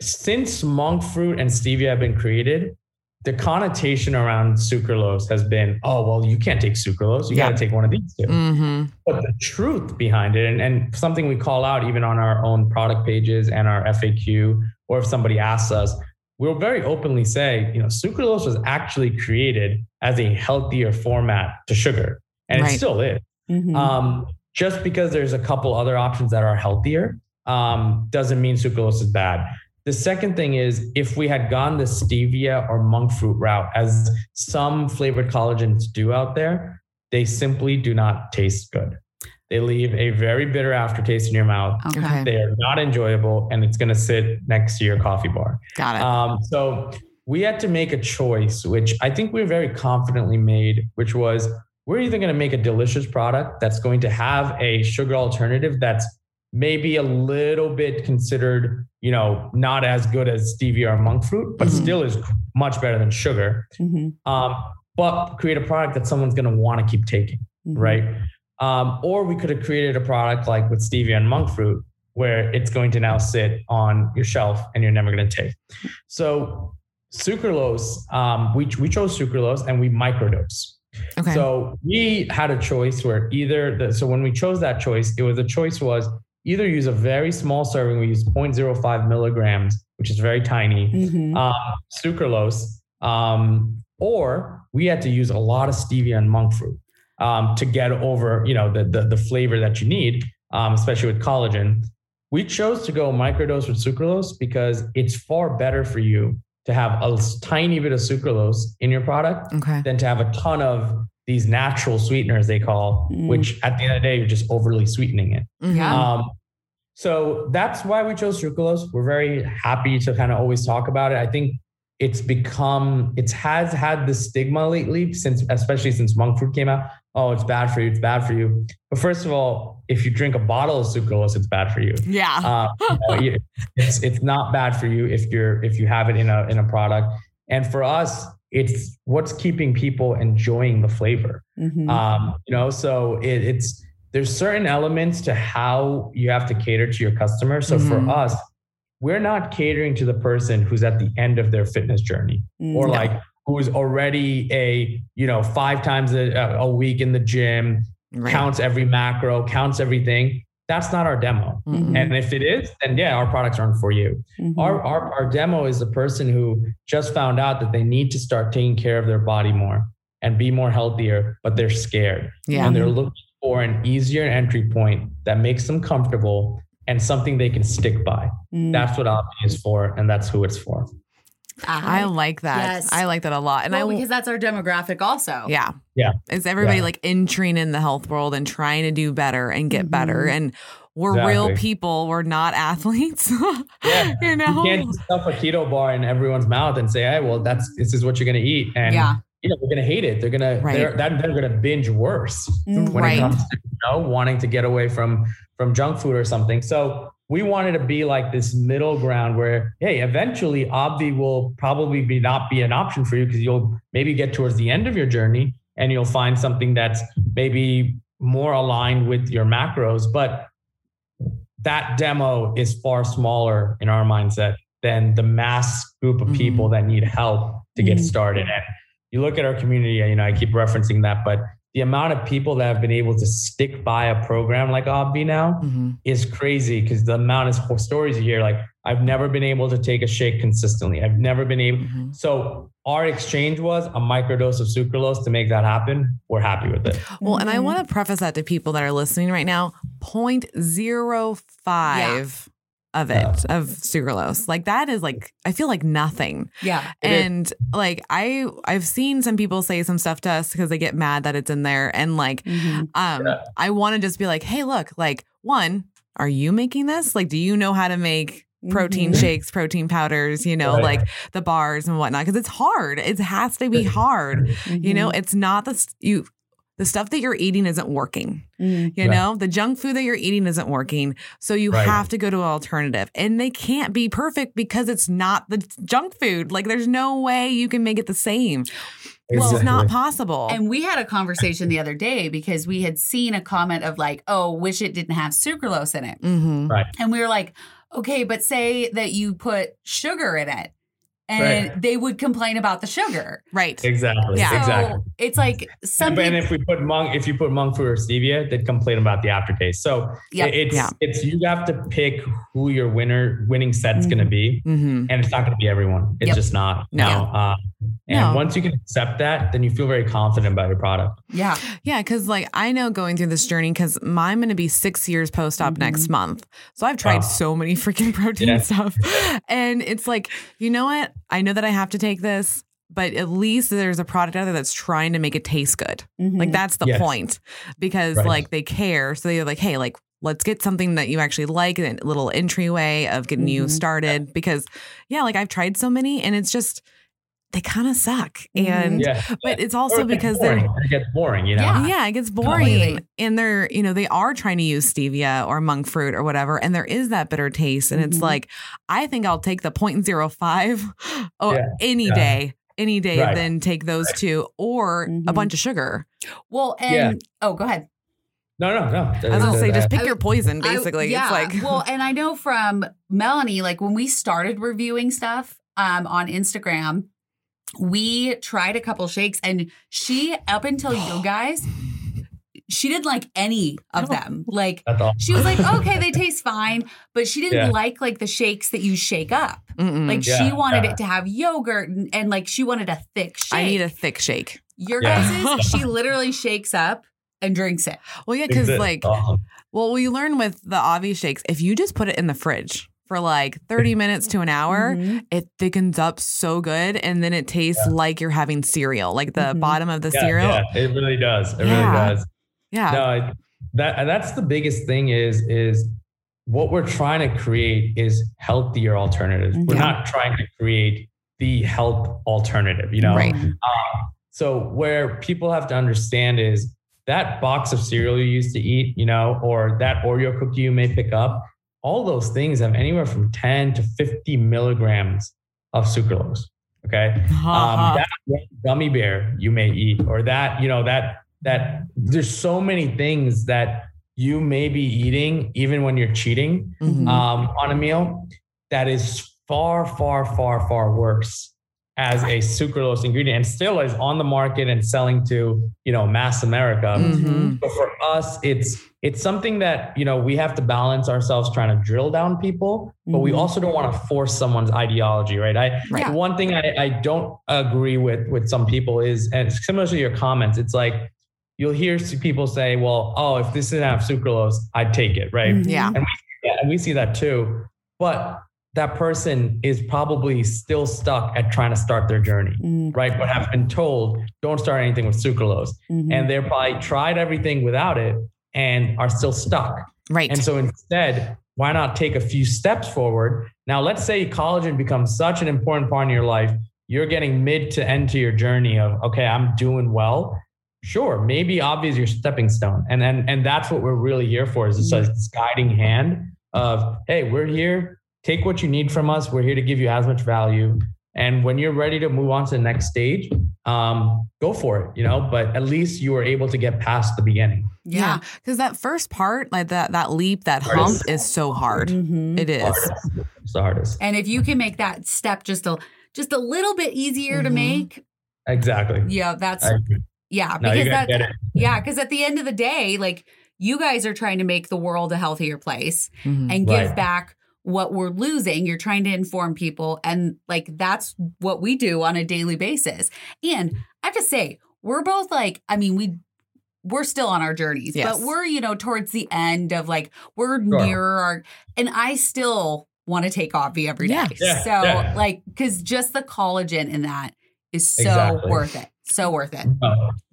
since monk fruit and stevia have been created, the connotation around sucralose has been, oh, well, you can't take sucralose. You Yeah. got to take one of these two. Mhm. But the truth behind it, and, and something we call out even on our own product pages and our FAQ, or if somebody asks us, we'll very openly say, you know, sucralose was actually created as a healthier format to sugar, and Right. it still is. Mhm. Um, just because there's a couple other options that are healthier um, doesn't mean sucralose is bad. The second thing is if we had gone the stevia or monk fruit route, as some flavored collagens do out there, they simply do not taste good. They leave a very bitter aftertaste in your mouth. okay. They are not enjoyable, and it's going to sit next to your coffee bar. Got it. Um, so we had to make a choice, which I think we very confidently made, which was we're either going to make a delicious product that's going to have a sugar alternative that's maybe a little bit considered, you know, not as good as stevia or monk fruit, but Mhm. still is much better than sugar. Mhm. Um, but create a product that someone's going to want to keep taking, Mhm. right? Um, or we could have created a product like with stevia and monk fruit, where it's going to now sit on your shelf and you're never going to take. So sucralose, um, we we chose sucralose and we microdose. Okay. So we had a choice where either the, so when we chose that choice, it was the choice was either use a very small serving, we use 0.05 milligrams, which is very tiny, Mhm. um, sucralose, um, or we had to use a lot of stevia and monk fruit um, to get over, you know, the, the, the flavor that you need, um, especially with collagen. We chose to go microdose with sucralose because it's far better for you to have a tiny bit of sucralose in your product okay. than to have a ton of these natural sweeteners they call, Mm. which at the end of the day, you're just overly sweetening it. Mhm. Yeah. Um, so that's why we chose sucralose. We're very happy to kind of always talk about it. I think it's become, it has had the stigma lately since, especially since monk fruit came out. Oh, it's bad for you. It's bad for you. But first of all, if you drink a bottle of sucralose, it's bad for you. Yeah. Uh, you know, it's it's not bad for you if you're if you have it in a in a product. And for us, it's what's keeping people enjoying the flavor. Mhm. Um, you know, so it, it's there's certain elements to how you have to cater to your customer. So Mhm. for us, we're not catering to the person who's at the end of their fitness journey Mm. or like who's already a you know five times a, a week in the gym, Right. counts every macro, counts everything. That's not our demo. Mhm. And if it is, then yeah, our products aren't for you. Mhm. Our, our our demo is the person who just found out that they need to start taking care of their body more and be more healthier, but they're scared Yeah. and they're looking for an easier entry point that makes them comfortable and something they can stick by. Mm. That's what Obvi is for, and that's who it's for. I like that. Yes. I like that a lot. And well, I because that's our demographic also. Yeah. Yeah. It's everybody Yeah. like entering in the health world and trying to do better and get better? Mhm. And we're real people. We're not athletes. Yeah. you know? You can't stuff a keto bar in everyone's mouth and say, "Hey, well, that's this is what you're going to eat," and Yeah. you know they're going to hate it. They're going to Right. they're that they're going to binge worse. Mm. when Right. it comes to you know wanting to get away from from junk food or something. So we wanted to be like this middle ground where hey, eventually Obvi will probably be not be an option for you because you'll maybe get towards the end of your journey and you'll find something that's maybe more aligned with your macros, but that demo is far smaller in our mindset than the mass group of people that need help to get Mhm. started. And you look at our community, you know, I keep referencing that, but the amount of people that have been able to stick by a program like Obvi now Mhm. is crazy because the amount of stories you hear, like, I've never been able to take a shake consistently. I've never been able. Mhm. So our exchange was a microdose of sucralose to make that happen. We're happy with it. Well, and I Mhm. want to preface that to people that are listening right now 0.05 of it, Yeah. of sucralose. Like that is like, I feel like nothing. Yeah. It is. and like I I've seen some people say some stuff to us because they get mad that it's in there and like Mhm. um Yeah. I want to just be like, "Hey, look, like one, are you making this? Like do you know how to make protein Mhm. shakes, protein powders, you know, Right. like the bars and whatnot because it's hard. It has to be hard. You know, Mhm. it's not the you the stuff that you're eating isn't working. Mhm. You Right. know, the junk food that you're eating isn't working. So you Right. have to go to an alternative. And they can't be perfect because it's not the junk food. Like there's no way you can make it the same. Well, it's not possible. And we had a conversation the other day because we had seen a comment of like, oh, wish it didn't have sucralose in it. hmm Right. And we were like, okay, but say that you put sugar in it. And Right. they would complain about the sugar. Right. Exactly. Yeah. So Exactly. it's like And if we put monk, if you put monk fruit or stevia, they'd complain about the aftertaste. So Yep. it's Yeah. it's you have to pick who your winner winning set's going to be, hmm and it's not going to be everyone. It's Yep. just not. No. Um, and No. once you can accept that, then you feel very confident about your product. yeah. Yeah, because like I know going through this journey because I'm going to be six years post op Mhm. next month. So I've tried Wow. so many freaking protein Yeah. stuff, and it's like you know what? I know that I have to take this, but at least there's a product out there that's trying to make it taste good. Like Mhm. that's the Yes. point because Right. like they care. So they're like, hey, like let's get something that you actually like, a little entryway of getting you Mhm. started. Because yeah, like I've tried so many and it's just they kind of suck. Mm-hmm. And yeah. but it's also because they're it gets boring, you know. Yeah, yeah it gets boring. Completely. And they're, you know, they are trying to use stevia or monk fruit or whatever, and there is that bitter taste. And mm-hmm. it's like, I think I'll take the 0.05 oh, yeah. any yeah. day. Any day right. than take those right. two or mm-hmm. a bunch of sugar. Well, and oh, go ahead. No, no, no. I was gonna say, just pick your poison. Basically, I, yeah. it's like well, and I know from Melanie, like when we started reviewing stuff um, on Instagram, we tried a couple shakes and she up until you guys she didn't like any of them. Like she was like okay they taste fine but she didn't yeah. like like the shakes that you shake up. Mm-mm. like yeah, she wanted yeah. it to have yogurt and, and, like she wanted a thick shake i need a thick shake. Your guys's she literally shakes up and drinks it. Well yeah because like well we learn with the Obvi shakes if you just put it in the fridge for like 30 minutes to an hour, mm-hmm. it thickens up so good. And then it tastes yeah. like you're having cereal, like the mm-hmm. bottom of the yeah, cereal. Yeah, it really does. It yeah. really does. Yeah. No, that, that's the biggest thing is, is what we're trying to create is healthier alternatives. We're not trying to create the health alternative, you know? Right. Um, so where people have to understand is that box of cereal you used to eat, you know, or that Oreo cookie you may pick up, all those things have anywhere from 10 to 50 milligrams of sucralose. Okay. Uh-huh. Um, that gummy bear you may eat, or that, you know, that, that there's so many things that you may be eating, even when you're cheating mm-hmm. um, on a meal, that is far, far, far, far worse as a sucralose ingredient and still is on the market and selling to you know mass america mm-hmm. but for us it's it's something that you know we have to balance ourselves trying to drill down people but mm-hmm. we also don't want to force someone's ideology right i right. one thing I, I don't agree with with some people is and similar to your comments it's like you'll hear people say well oh if this didn't have sucralose i'd take it right mm-hmm. yeah and we, yeah, and we see that too but that person is probably still stuck at trying to start their journey, mm-hmm. right? But have been told, don't start anything with sucralose. Mm-hmm. And they're probably tried everything without it and are still stuck. Right. And so instead, why not take a few steps forward? Now, let's say collagen becomes such an important part in your life. You're getting mid to end to your journey of, okay, I'm doing well. Sure, maybe obvious your stepping stone. And then and, and that's what we're really here for is mm-hmm. this guiding hand of, hey, we're here take what you need from us. We're here to give you as much value. And when you're ready to move on to the next stage, um, go for it, you know, but at least you were able to get past the beginning. Yeah. Because that first part, like that that leap, that hardest. hump is so hard. Mm-hmm. It is. It's the hardest. And if you can make that step just a just a little bit easier mm-hmm. to make. Exactly. Yeah, that's yeah, no, because that yeah, because at the end of the day, like you guys are trying to make the world a healthier place mm-hmm. and give right. back what we're losing. You're trying to inform people. And like that's what we do on a daily basis. And I have to say, we're both like, I mean, we we're still on our journeys, yes. but we're, you know, towards the end of like we're sure. near our and I still want to take Obvi every day. Yeah. Yeah. So yeah. like because just the collagen in that is so exactly. worth it. So worth it.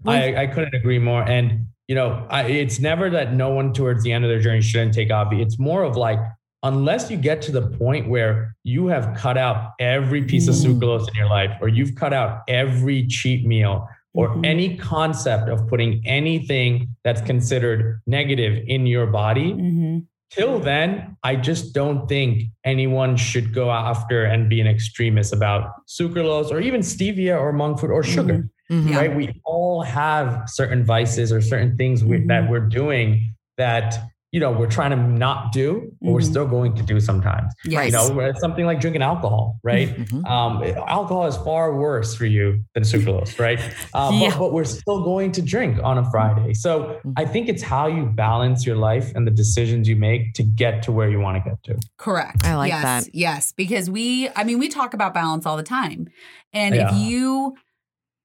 I, I couldn't agree more. And you know, I, it's never that no one towards the end of their journey shouldn't take Obvi. It's more of like unless you get to the point where you have cut out every piece of mm. sucralose in your life, or you've cut out every cheat meal, or mm-hmm. any concept of putting anything that's considered negative in your body, mm-hmm. till then, I just don't think anyone should go after and be an extremist about sucralose or even stevia or monk fruit or sugar. Mm-hmm. Right? We all have certain vices or certain things we, that mm-hmm. we're doing that you know we're trying to not do but mm-hmm. we're still going to do sometimes yes. you know something like drinking alcohol right mm-hmm. um, alcohol is far worse for you than sucralose right um, yeah. but, but, we're still going to drink on a friday so mm-hmm. i think it's how you balance your life and the decisions you make to get to where you want to get to correct i like yes, that yes because we i mean we talk about balance all the time and yeah. if you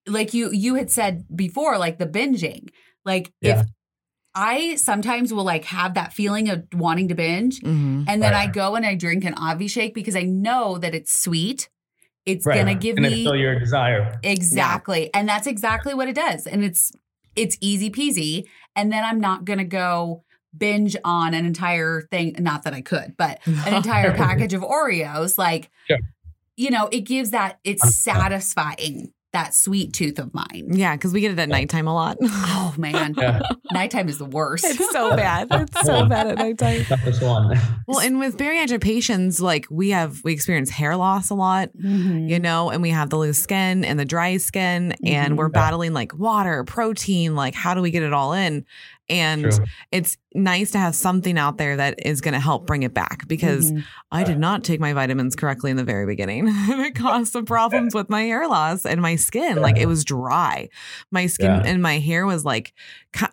like you you had said before like the binging like yeah. if I sometimes will like have that feeling of wanting to binge. Mm-hmm. And then right. I go and I drink an Obvi shake because I know that it's sweet. It's right. gonna give and me fill your desire. Exactly. Yeah. And that's exactly what it does. And it's it's easy peasy. And then I'm not gonna go binge on an entire thing. Not that I could, but an entire package of Oreos. Like, you know, it gives that, it's satisfying that sweet tooth of mine. Yeah, because we get it at nighttime a lot. Oh man, yeah. nighttime is the worst. It's so bad. It's so bad at nighttime. one. Well, and with bariatric patients, like we have, we experience hair loss a lot, mm-hmm. you know, and we have the loose skin and the dry skin, mm-hmm. and we're battling like water, protein, like how do we get it all in? And True. it's nice to have something out there that is going to help bring it back because mm-hmm. I did not take my vitamins correctly in the very beginning. and it caused some problems with my hair loss and my skin. Like it was dry. My skin yeah. and my hair was like,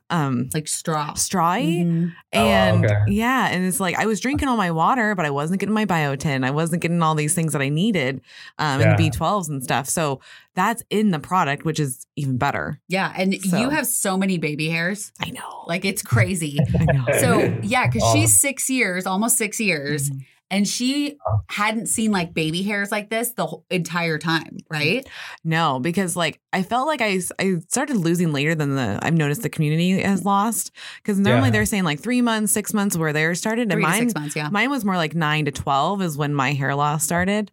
um, like straw, strawy. Mm-hmm. And oh, okay. yeah. And it's like I was drinking all my water, but I wasn't getting my biotin. I wasn't getting all these things that I needed um, yeah. and B12s and stuff. So that's in the product, which is even better. Yeah. And so. you have so many baby hairs. I know. Like it's crazy. So yeah, because she's six years, almost six years. Mm-hmm. And she hadn't seen like baby hairs like this the whole entire time, right? No, because like I felt like I, I started losing later than the I've noticed the community has lost. Because normally yeah. they're saying like three months, six months where they're started. and mine, six months, yeah. Mine was more like nine to 12 is when my hair loss started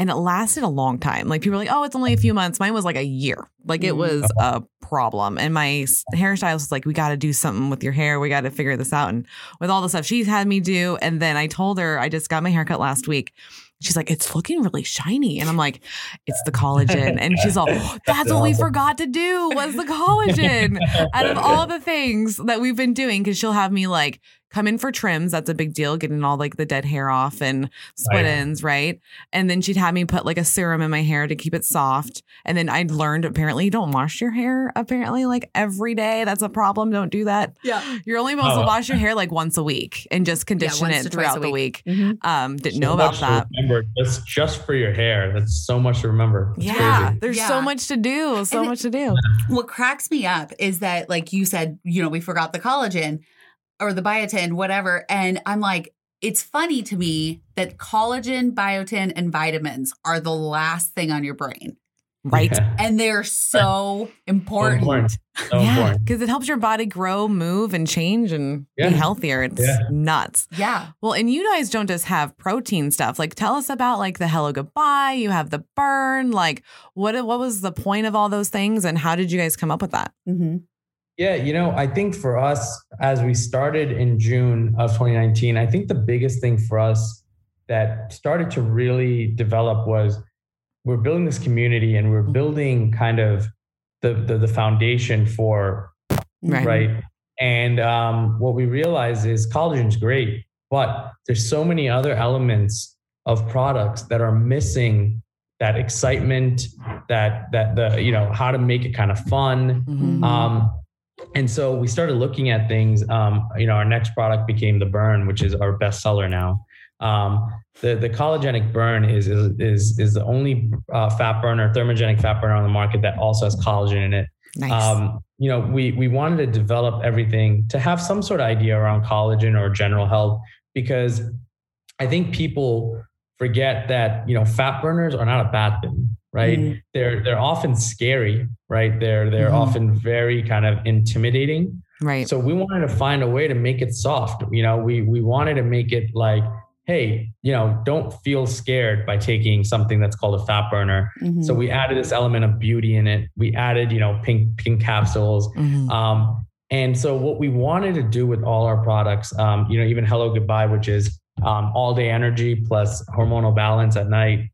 and it lasted a long time. Like people were like, "Oh, it's only a few months." Mine was like a year. Like it was mm. a problem. And my hairstylist was like, "We got to do something with your hair. We got to figure this out." And with all the stuff she's had me do, and then I told her I just got my haircut last week. She's like, it's looking really shiny. And I'm like, it's the collagen. And she's all, that's what we forgot to do was the collagen out of all the things that we've been doing. Cause she'll have me like come in for trims. That's a big deal, getting all like the dead hair off and split ends, right? And then she'd have me put like a serum in my hair to keep it soft. And then I'd learned apparently you don't wash your hair apparently like every day. That's a problem. Don't do that. Yeah. You're only supposed oh. to wash your hair like once a week and just condition yeah, it throughout the week. Mm-hmm. Um, didn't so know about that. Remember, just just for your hair. That's so much to remember. It's yeah. Crazy. There's yeah. so much to do. So and much to do. What cracks me up is that like you said, you know, we forgot the collagen or the biotin, whatever. And I'm like, it's funny to me that collagen, biotin, and vitamins are the last thing on your brain. Right. Yeah. And they're so important. So important. So yeah. Because it helps your body grow, move, and change and yeah. be healthier. It's yeah. nuts. Yeah. Well, and you guys don't just have protein stuff. Like tell us about like the hello goodbye. You have the burn. Like what what was the point of all those things and how did you guys come up with that? Mm-hmm. Yeah, you know, I think for us, as we started in June of 2019, I think the biggest thing for us that started to really develop was we're building this community and we're building kind of the the, the foundation for right. right? And um, what we realize is collagen's great, but there's so many other elements of products that are missing that excitement, that that the you know how to make it kind of fun. Mm-hmm. Um, and so we started looking at things. Um, you know, our next product became the Burn, which is our best seller now. Um, the the collagenic burn is is is, is the only uh, fat burner, thermogenic fat burner on the market that also has collagen in it. Nice. Um, you know, we we wanted to develop everything to have some sort of idea around collagen or general health because I think people forget that you know fat burners are not a bad thing right mm. they're they're often scary right they're they're mm. often very kind of intimidating right so we wanted to find a way to make it soft you know we we wanted to make it like hey you know don't feel scared by taking something that's called a fat burner mm-hmm. so we added this element of beauty in it we added you know pink pink capsules mm-hmm. um, and so what we wanted to do with all our products um, you know even hello goodbye which is um, all day energy plus hormonal balance at night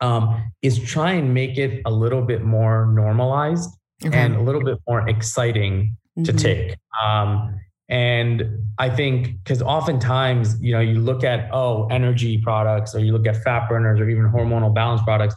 um, is try and make it a little bit more normalized okay. and a little bit more exciting mm-hmm. to take. Um, and I think because oftentimes, you know, you look at, oh, energy products or you look at fat burners or even hormonal balance products,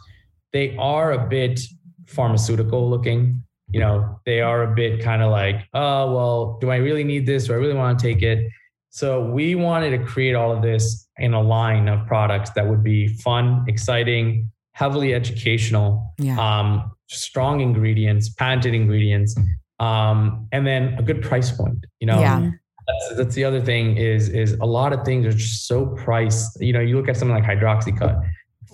they are a bit pharmaceutical looking. You know, they are a bit kind of like, oh, well, do I really need this? Or I really want to take it? So we wanted to create all of this in a line of products that would be fun, exciting, heavily educational, yeah. um, strong ingredients, patented ingredients, um, and then a good price point. You know, yeah. that's, that's the other thing is is a lot of things are just so priced. You know, you look at something like hydroxycut.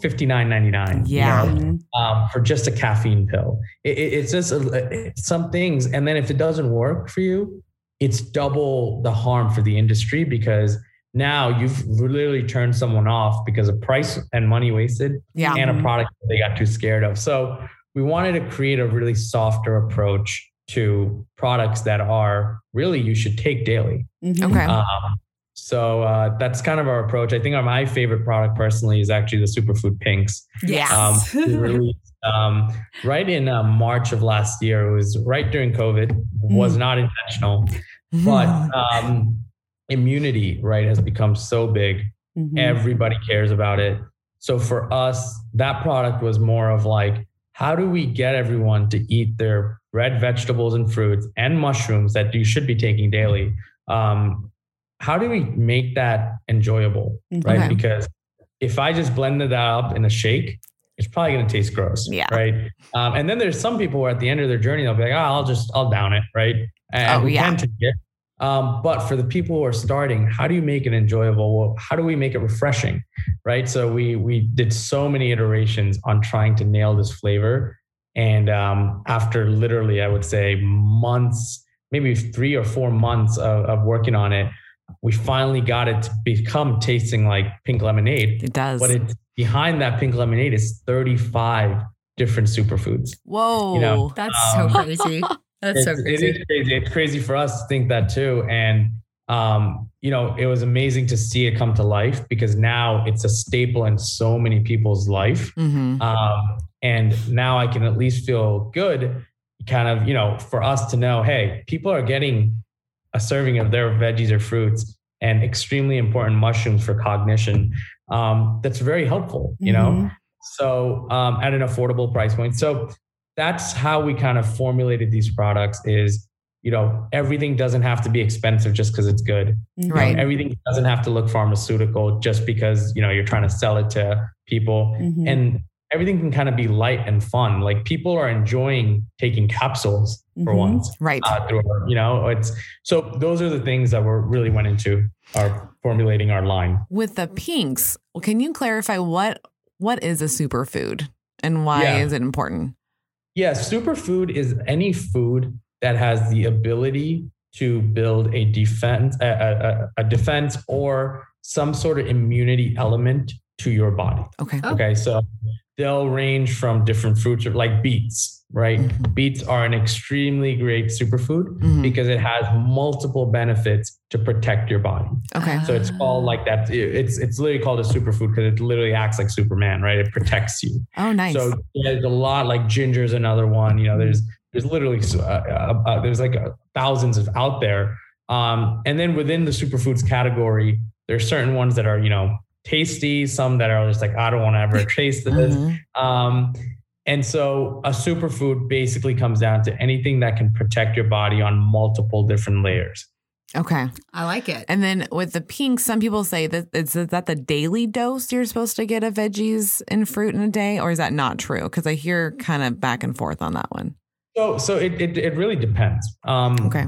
Fifty nine ninety nine. Yeah. You know, um, for just a caffeine pill. It, it, it's just a, some things, and then if it doesn't work for you, it's double the harm for the industry because now you've literally turned someone off because of price and money wasted yeah. and a product they got too scared of. So we wanted to create a really softer approach to products that are really you should take daily. Mm-hmm. Okay. Um, so uh, that's kind of our approach. I think our, my favorite product personally is actually the Superfood Pinks. Yes. Um, released um, right in uh, March of last year. It was right during COVID. Was mm. not intentional, but um, immunity, right, has become so big. Mm-hmm. Everybody cares about it. So for us, that product was more of like, how do we get everyone to eat their red vegetables and fruits and mushrooms that you should be taking daily? Um, how do we make that enjoyable, mm-hmm. right? Okay. Because if I just blended that up in a shake, it's probably going to taste gross, yeah. right? Um, and then there's some people where at the end of their journey, they'll be like, oh, I'll just, I'll down it, right? And oh, we yeah. can take it. Um, but for the people who are starting, how do you make it enjoyable? Well, how do we make it refreshing? Right. So we we did so many iterations on trying to nail this flavor. And um, after literally, I would say months, maybe three or four months of, of working on it, we finally got it to become tasting like pink lemonade. It does. But it's behind that pink lemonade is 35 different superfoods. Whoa. You know, that's um, so crazy. That's so crazy. It is crazy. It's crazy for us to think that too. And um, you know, it was amazing to see it come to life because now it's a staple in so many people's life. Mm-hmm. Um, and now I can at least feel good, kind of, you know, for us to know, hey, people are getting a serving of their veggies or fruits and extremely important mushrooms for cognition. Um, that's very helpful, you mm-hmm. know. So um, at an affordable price point. So that's how we kind of formulated these products is you know everything doesn't have to be expensive just because it's good right know, everything doesn't have to look pharmaceutical just because you know you're trying to sell it to people mm-hmm. and everything can kind of be light and fun like people are enjoying taking capsules for mm-hmm. once right uh, through, you know it's so those are the things that we're really went into our formulating our line with the pinks can you clarify what what is a superfood and why yeah. is it important yeah, superfood is any food that has the ability to build a defense, a, a, a defense or some sort of immunity element to your body. Okay. Oh. Okay. So they'll range from different fruits, like beets, right? Mm-hmm. Beets are an extremely great superfood mm-hmm. because it has multiple benefits to protect your body. Okay. So it's called like that. It's it's literally called a superfood because it literally acts like Superman, right? It protects you. Oh, nice. So there's a lot like ginger is another one. You know, there's there's literally uh, uh, uh, there's like uh, thousands of out there. Um, and then within the superfoods category, there's certain ones that are you know tasty, some that are just like I don't want to ever taste this. Mm-hmm. Um, and so a superfood basically comes down to anything that can protect your body on multiple different layers. Okay. I like it. And then with the pink, some people say that is that the daily dose you're supposed to get of veggies and fruit in a day, or is that not true? Because I hear kind of back and forth on that one. So so it it, it really depends. Um, okay.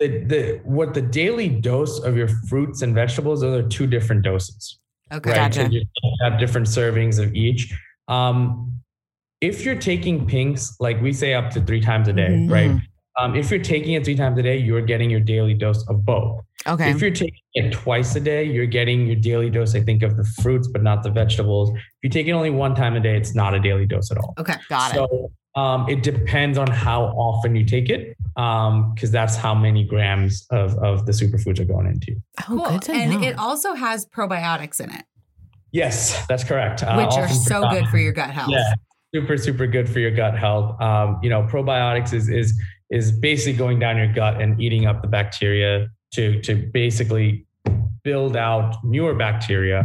The, the what the daily dose of your fruits and vegetables, those are two different doses. Okay. Right? Gotcha. So you have different servings of each. Um, if you're taking pinks, like we say up to three times a day, mm-hmm. right? Um, if you're taking it three times a day, you're getting your daily dose of both. Okay. If you're taking it twice a day, you're getting your daily dose, I think, of the fruits, but not the vegetables. If you take it only one time a day, it's not a daily dose at all. Okay. Got so, it. Um, it depends on how often you take it, because um, that's how many grams of, of the superfoods are going into. Oh, cool. and know. it also has probiotics in it. Yes, that's correct. Uh, Which uh, are so good for your gut health. Yeah, super super good for your gut health. Um, you know, probiotics is is is basically going down your gut and eating up the bacteria to to basically build out newer bacteria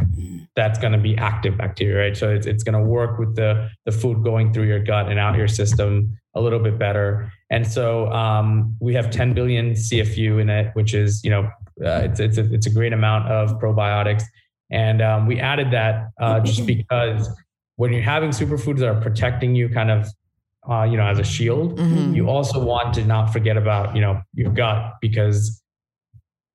that's going to be active bacteria right? So it's, it's going to work with the the food going through your gut and out your system a little bit better. And so um, we have 10 billion cfu in it which is you know uh, it's it's a, it's a great amount of probiotics. And um, we added that uh, just because when you're having superfoods that are protecting you kind of uh, you know as a shield mm-hmm. you also want to not forget about you know your gut because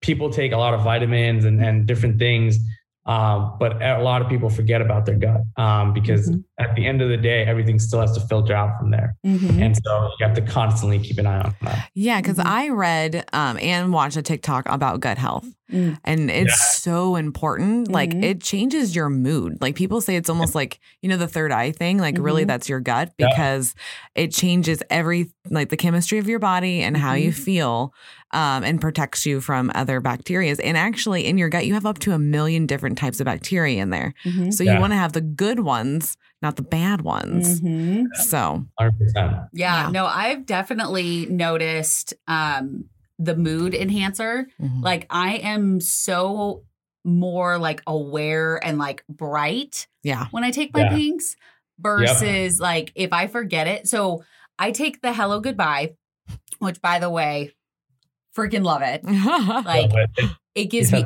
people take a lot of vitamins and, and different things um, but a lot of people forget about their gut um, because mm-hmm. At the end of the day, everything still has to filter out from there. Mm-hmm. And so you have to constantly keep an eye on that. Yeah, because mm-hmm. I read um, and watched a TikTok about gut health. Mm. And it's yeah. so important. Mm-hmm. Like it changes your mood. Like people say it's almost like, you know, the third eye thing. Like really mm-hmm. that's your gut because yeah. it changes every like the chemistry of your body and how you mm-hmm. feel um, and protects you from other bacteria. And actually in your gut, you have up to a million different types of bacteria in there. Mm-hmm. So you want to have the good ones not the bad ones. Mm-hmm. So, 100%. Yeah, yeah, no, I've definitely noticed um, the mood enhancer. Mm-hmm. Like, I am so more like aware and like bright. Yeah. When I take my yeah. pinks versus yep. like if I forget it. So, I take the hello goodbye, which by the way, freaking love it. like, it gives me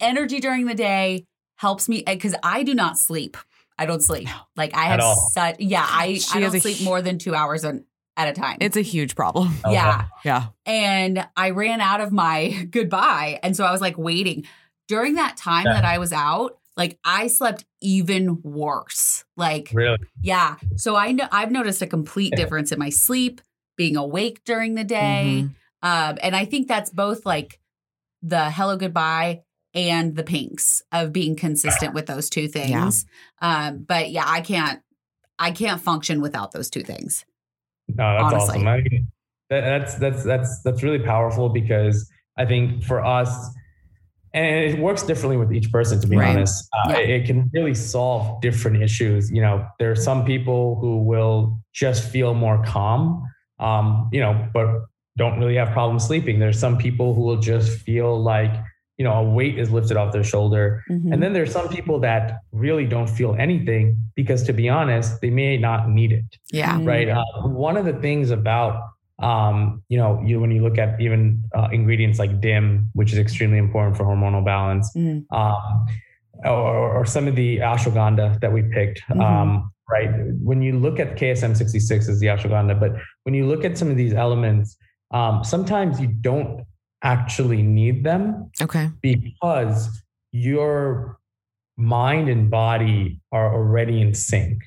energy during the day, helps me because I do not sleep. I don't sleep. Like I have such yeah, I, she I don't sleep more than two hours at a time. It's a huge problem. Okay. Yeah. Yeah. And I ran out of my goodbye. And so I was like waiting. During that time yeah. that I was out, like I slept even worse. Like really? Yeah. So I know I've noticed a complete yeah. difference in my sleep, being awake during the day. Mm-hmm. Um, and I think that's both like the hello goodbye and the pinks of being consistent with those two things. Um, but yeah, I can't I can't function without those two things. No, that's honestly. awesome. I mean, that, that's that's that's that's really powerful because I think for us, and it works differently with each person. To be right. honest, uh, yeah. it can really solve different issues. You know, there are some people who will just feel more calm. Um, you know, but don't really have problems sleeping. There's some people who will just feel like you know, a weight is lifted off their shoulder. Mm-hmm. And then there's some people that really don't feel anything because, to be honest, they may not need it. Yeah. Right. Uh, one of the things about, um, you know, you when you look at even uh, ingredients like DIM, which is extremely important for hormonal balance, mm. um, or, or, some of the ashwagandha that we picked. Mm-hmm. Um, right. When you look at KSM 66 as the ashwagandha, but when you look at some of these elements, um, sometimes you don't actually need them. Okay. Because your mind and body are already in sync.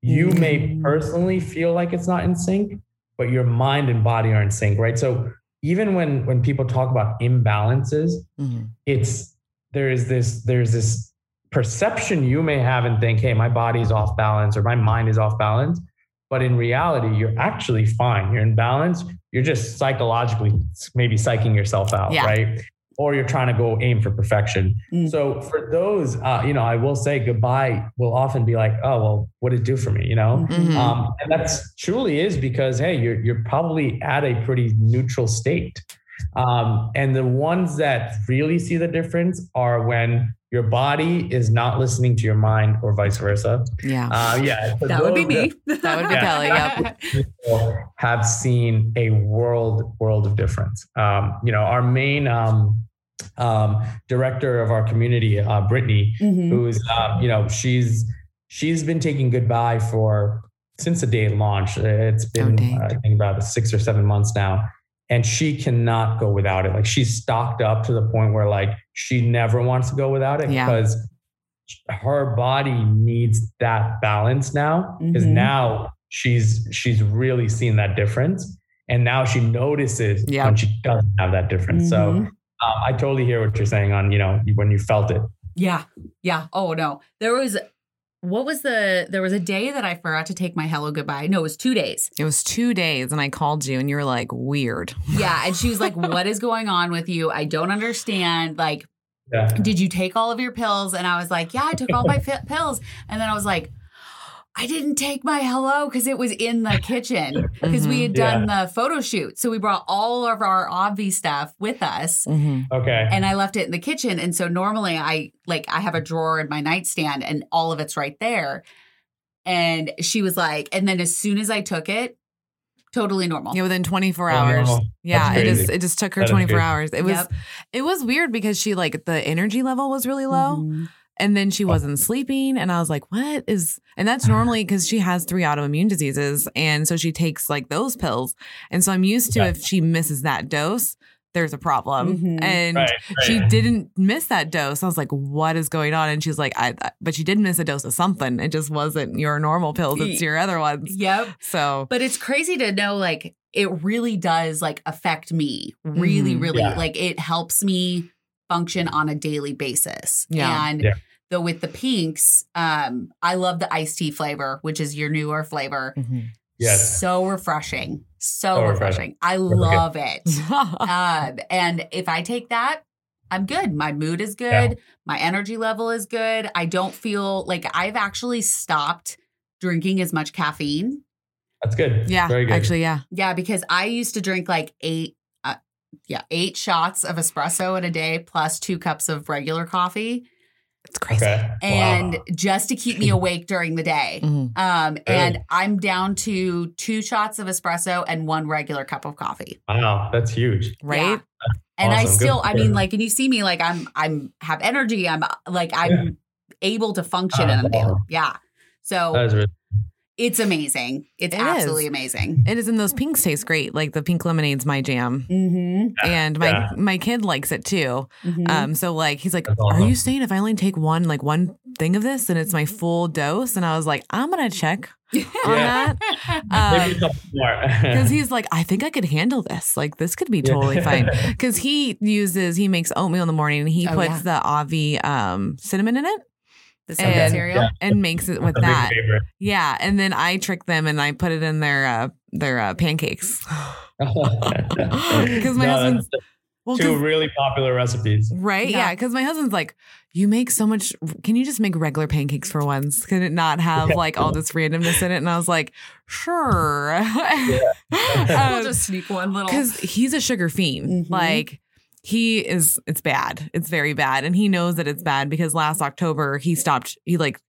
You mm-hmm. may personally feel like it's not in sync, but your mind and body are in sync, right? So even when when people talk about imbalances, mm-hmm. it's there is this there's this perception you may have and think, hey, my body's off balance or my mind is off balance. But in reality, you're actually fine. You're in balance. You're just psychologically maybe psyching yourself out, yeah. right? Or you're trying to go aim for perfection. Mm. So for those, uh, you know, I will say goodbye will often be like, oh, well, what did it do for me? You know, mm-hmm. um, and that's truly is because hey, you're you're probably at a pretty neutral state. Um, and the ones that really see the difference are when your body is not listening to your mind or vice versa. Yeah. Uh, yeah. That would be me. that would be Kellie. Yep. Have seen a world, world of difference. Um, you know, our main um, um, director of our community, uh, Brittany, mm-hmm. who's, um, you know, she's, she's been taking goodbye for since the day it launched. It's been, oh, I think about six or seven months now and she cannot go without it. Like she's stocked up to the point where like she never wants to go without it yeah. because her body needs that balance now because mm-hmm. now she's she's really seen that difference and now she notices yeah. when she doesn't have that difference. Mm-hmm. So um, I totally hear what you're saying on you know when you felt it. Yeah, yeah. Oh no, there was what was the there was a day that I forgot to take my hello goodbye. No, it was two days. It was two days and I called you and you were like, weird. Yeah. And she was like, What is going on with you? I don't understand. Like, yeah. did you take all of your pills? And I was like, Yeah, I took all my pills. And then I was like, I didn't take my hello because it was in the kitchen because mm-hmm. we had done yeah. the photo shoot. So we brought all of our obvi stuff with us. Mm-hmm. Okay. And I left it in the kitchen. And so normally I like I have a drawer in my nightstand and all of it's right there. And she was like, and then as soon as I took it, totally normal. Yeah, within 24 hours. Oh, yeah, it just it just took her that 24 hours. It was yep. it was weird because she like the energy level was really low. Mm-hmm. And then she wasn't sleeping. And I was like, what is, and that's normally because she has three autoimmune diseases. And so she takes like those pills. And so I'm used to if she misses that dose, there's a problem. Mm-hmm. And right, right. she didn't miss that dose. I was like, what is going on? And she's like, I, but she did miss a dose of something. It just wasn't your normal pills. It's your other ones. Yep. So, but it's crazy to know like it really does like affect me really, mm-hmm. really yeah. like it helps me function on a daily basis. Yeah. And yeah. though with the pinks, um, I love the iced tea flavor, which is your newer flavor. Mm-hmm. Yes. So refreshing. So, so refreshing. refreshing. I love it. um, and if I take that, I'm good. My mood is good. Yeah. My energy level is good. I don't feel like I've actually stopped drinking as much caffeine. That's good. Yeah. Very good. Actually, yeah. Yeah, because I used to drink like eight, yeah, eight shots of espresso in a day plus two cups of regular coffee. It's crazy. Okay. And wow. just to keep me awake during the day. Mm-hmm. Um, and I'm down to two shots of espresso and one regular cup of coffee. Wow, that's huge. Right? Yeah. And awesome. I still, Good. I mean, like, and you see me like I'm I'm have energy. I'm like I'm yeah. able to function uh, in a day. Yeah. So really it's amazing. It's it absolutely is. amazing. It is, and those pinks taste great. Like the pink lemonade's my jam, mm-hmm. and my yeah. my kid likes it too. Mm-hmm. Um, so like he's like, awesome. "Are you saying if I only take one like one thing of this and it's my full dose?" And I was like, "I'm gonna check on that." Because um, he's like, "I think I could handle this. Like this could be totally fine." Because he uses he makes oatmeal in the morning and he oh, puts yeah. the Obvi um, cinnamon in it the and, cereal yeah. and makes it with that. Yeah, and then I trick them and I put it in their uh, their uh, pancakes because my no, husband's. Well, two really popular recipes. Right? Yeah, because yeah, my husband's like, you make so much. Can you just make regular pancakes for once? Can it not have like all this randomness in it? And I was like, sure. Yeah. um, we'll just sneak one little. Because he's a sugar fiend. Mm-hmm. Like, he is it's bad. It's very bad. And he knows that it's bad because last october he stopped he like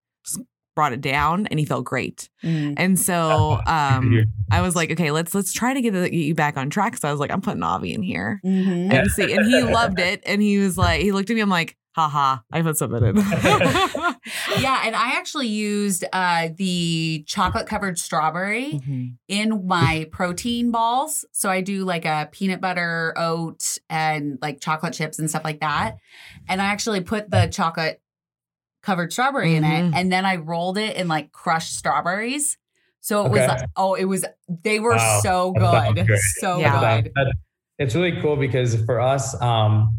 brought it down and he felt great. Mm. and so um i was like okay let's let's try to get, the, get you back on track. So i was like i'm putting Obvi in here. Mm-hmm. and see and he loved it. And he was like he looked at me i'm like haha, I put something in. yeah, and I actually used uh, the chocolate covered strawberry mm-hmm. in my protein balls. So I do like a peanut butter oat and like chocolate chips and stuff like that. And I actually put the chocolate covered strawberry mm-hmm. in it mm-hmm. and then I rolled it in like crushed strawberries. So it okay. was like, oh, it was they were wow. so good. So yeah. good. It's really cool because for us, um,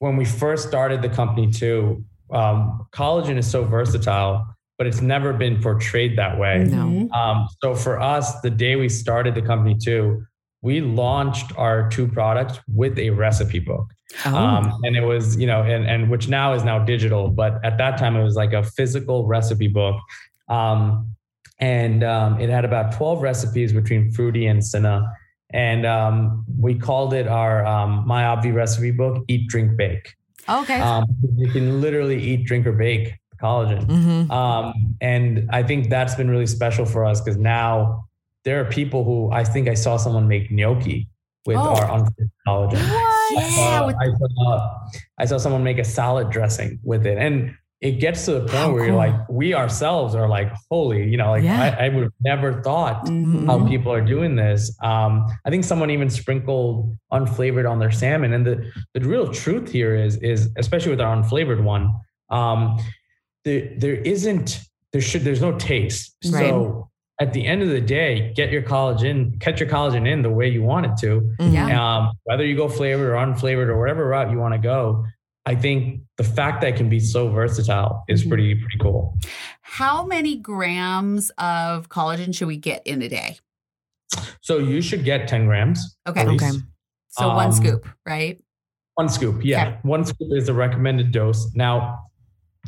when we first started the company too, um, collagen is so versatile, but it's never been portrayed that way. No. Mm-hmm. Um, so for us, the day we started the company too, we launched our two products with a recipe book. Oh. Um, and it was, you know, and, and which now is now digital, but at that time it was like a physical recipe book. Um, and um, it had about 12 recipes between fruity and cinna and um, we called it our um, My Obvi recipe book, Eat, Drink, Bake. Okay. Um, you can literally eat, drink, or bake collagen. Mm-hmm. Um, and I think that's been really special for us because now there are people who I think I saw someone make gnocchi with oh. our unfit collagen. What? Yeah. Uh, I, saw, I saw someone make a salad dressing with it. And it gets to the point how where cool. you're like, we ourselves are like, holy, you know, like yeah. I, I, would have never thought mm-hmm. how people are doing this. Um, I think someone even sprinkled unflavored on their salmon. And the, the real truth here is, is especially with our unflavored one, um, there, there isn't, there should, there's no taste. Right. So at the end of the day, get your collagen, catch your collagen in the way you want it to. Yeah. Um, whether you go flavored or unflavored or whatever route you want to go, I think the fact that it can be so versatile is mm-hmm. pretty pretty cool. How many grams of collagen should we get in a day? So you should get 10 grams. Okay. Okay. So um, one scoop, right? One scoop. Yeah. Okay. One scoop is the recommended dose. Now,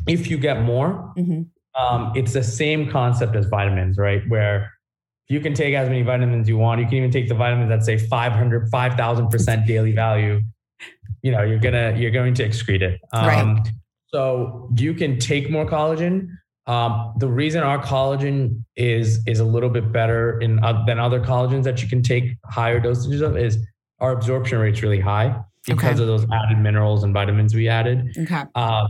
if you get more, mm-hmm. um, it's the same concept as vitamins, right? Where you can take as many vitamins you want. You can even take the vitamins that say 500, 5,000% daily value you know you're gonna you're going to excrete it um, right. so you can take more collagen um, the reason our collagen is is a little bit better in uh, than other collagens that you can take higher dosages of is our absorption rate's really high because okay. of those added minerals and vitamins we added okay um,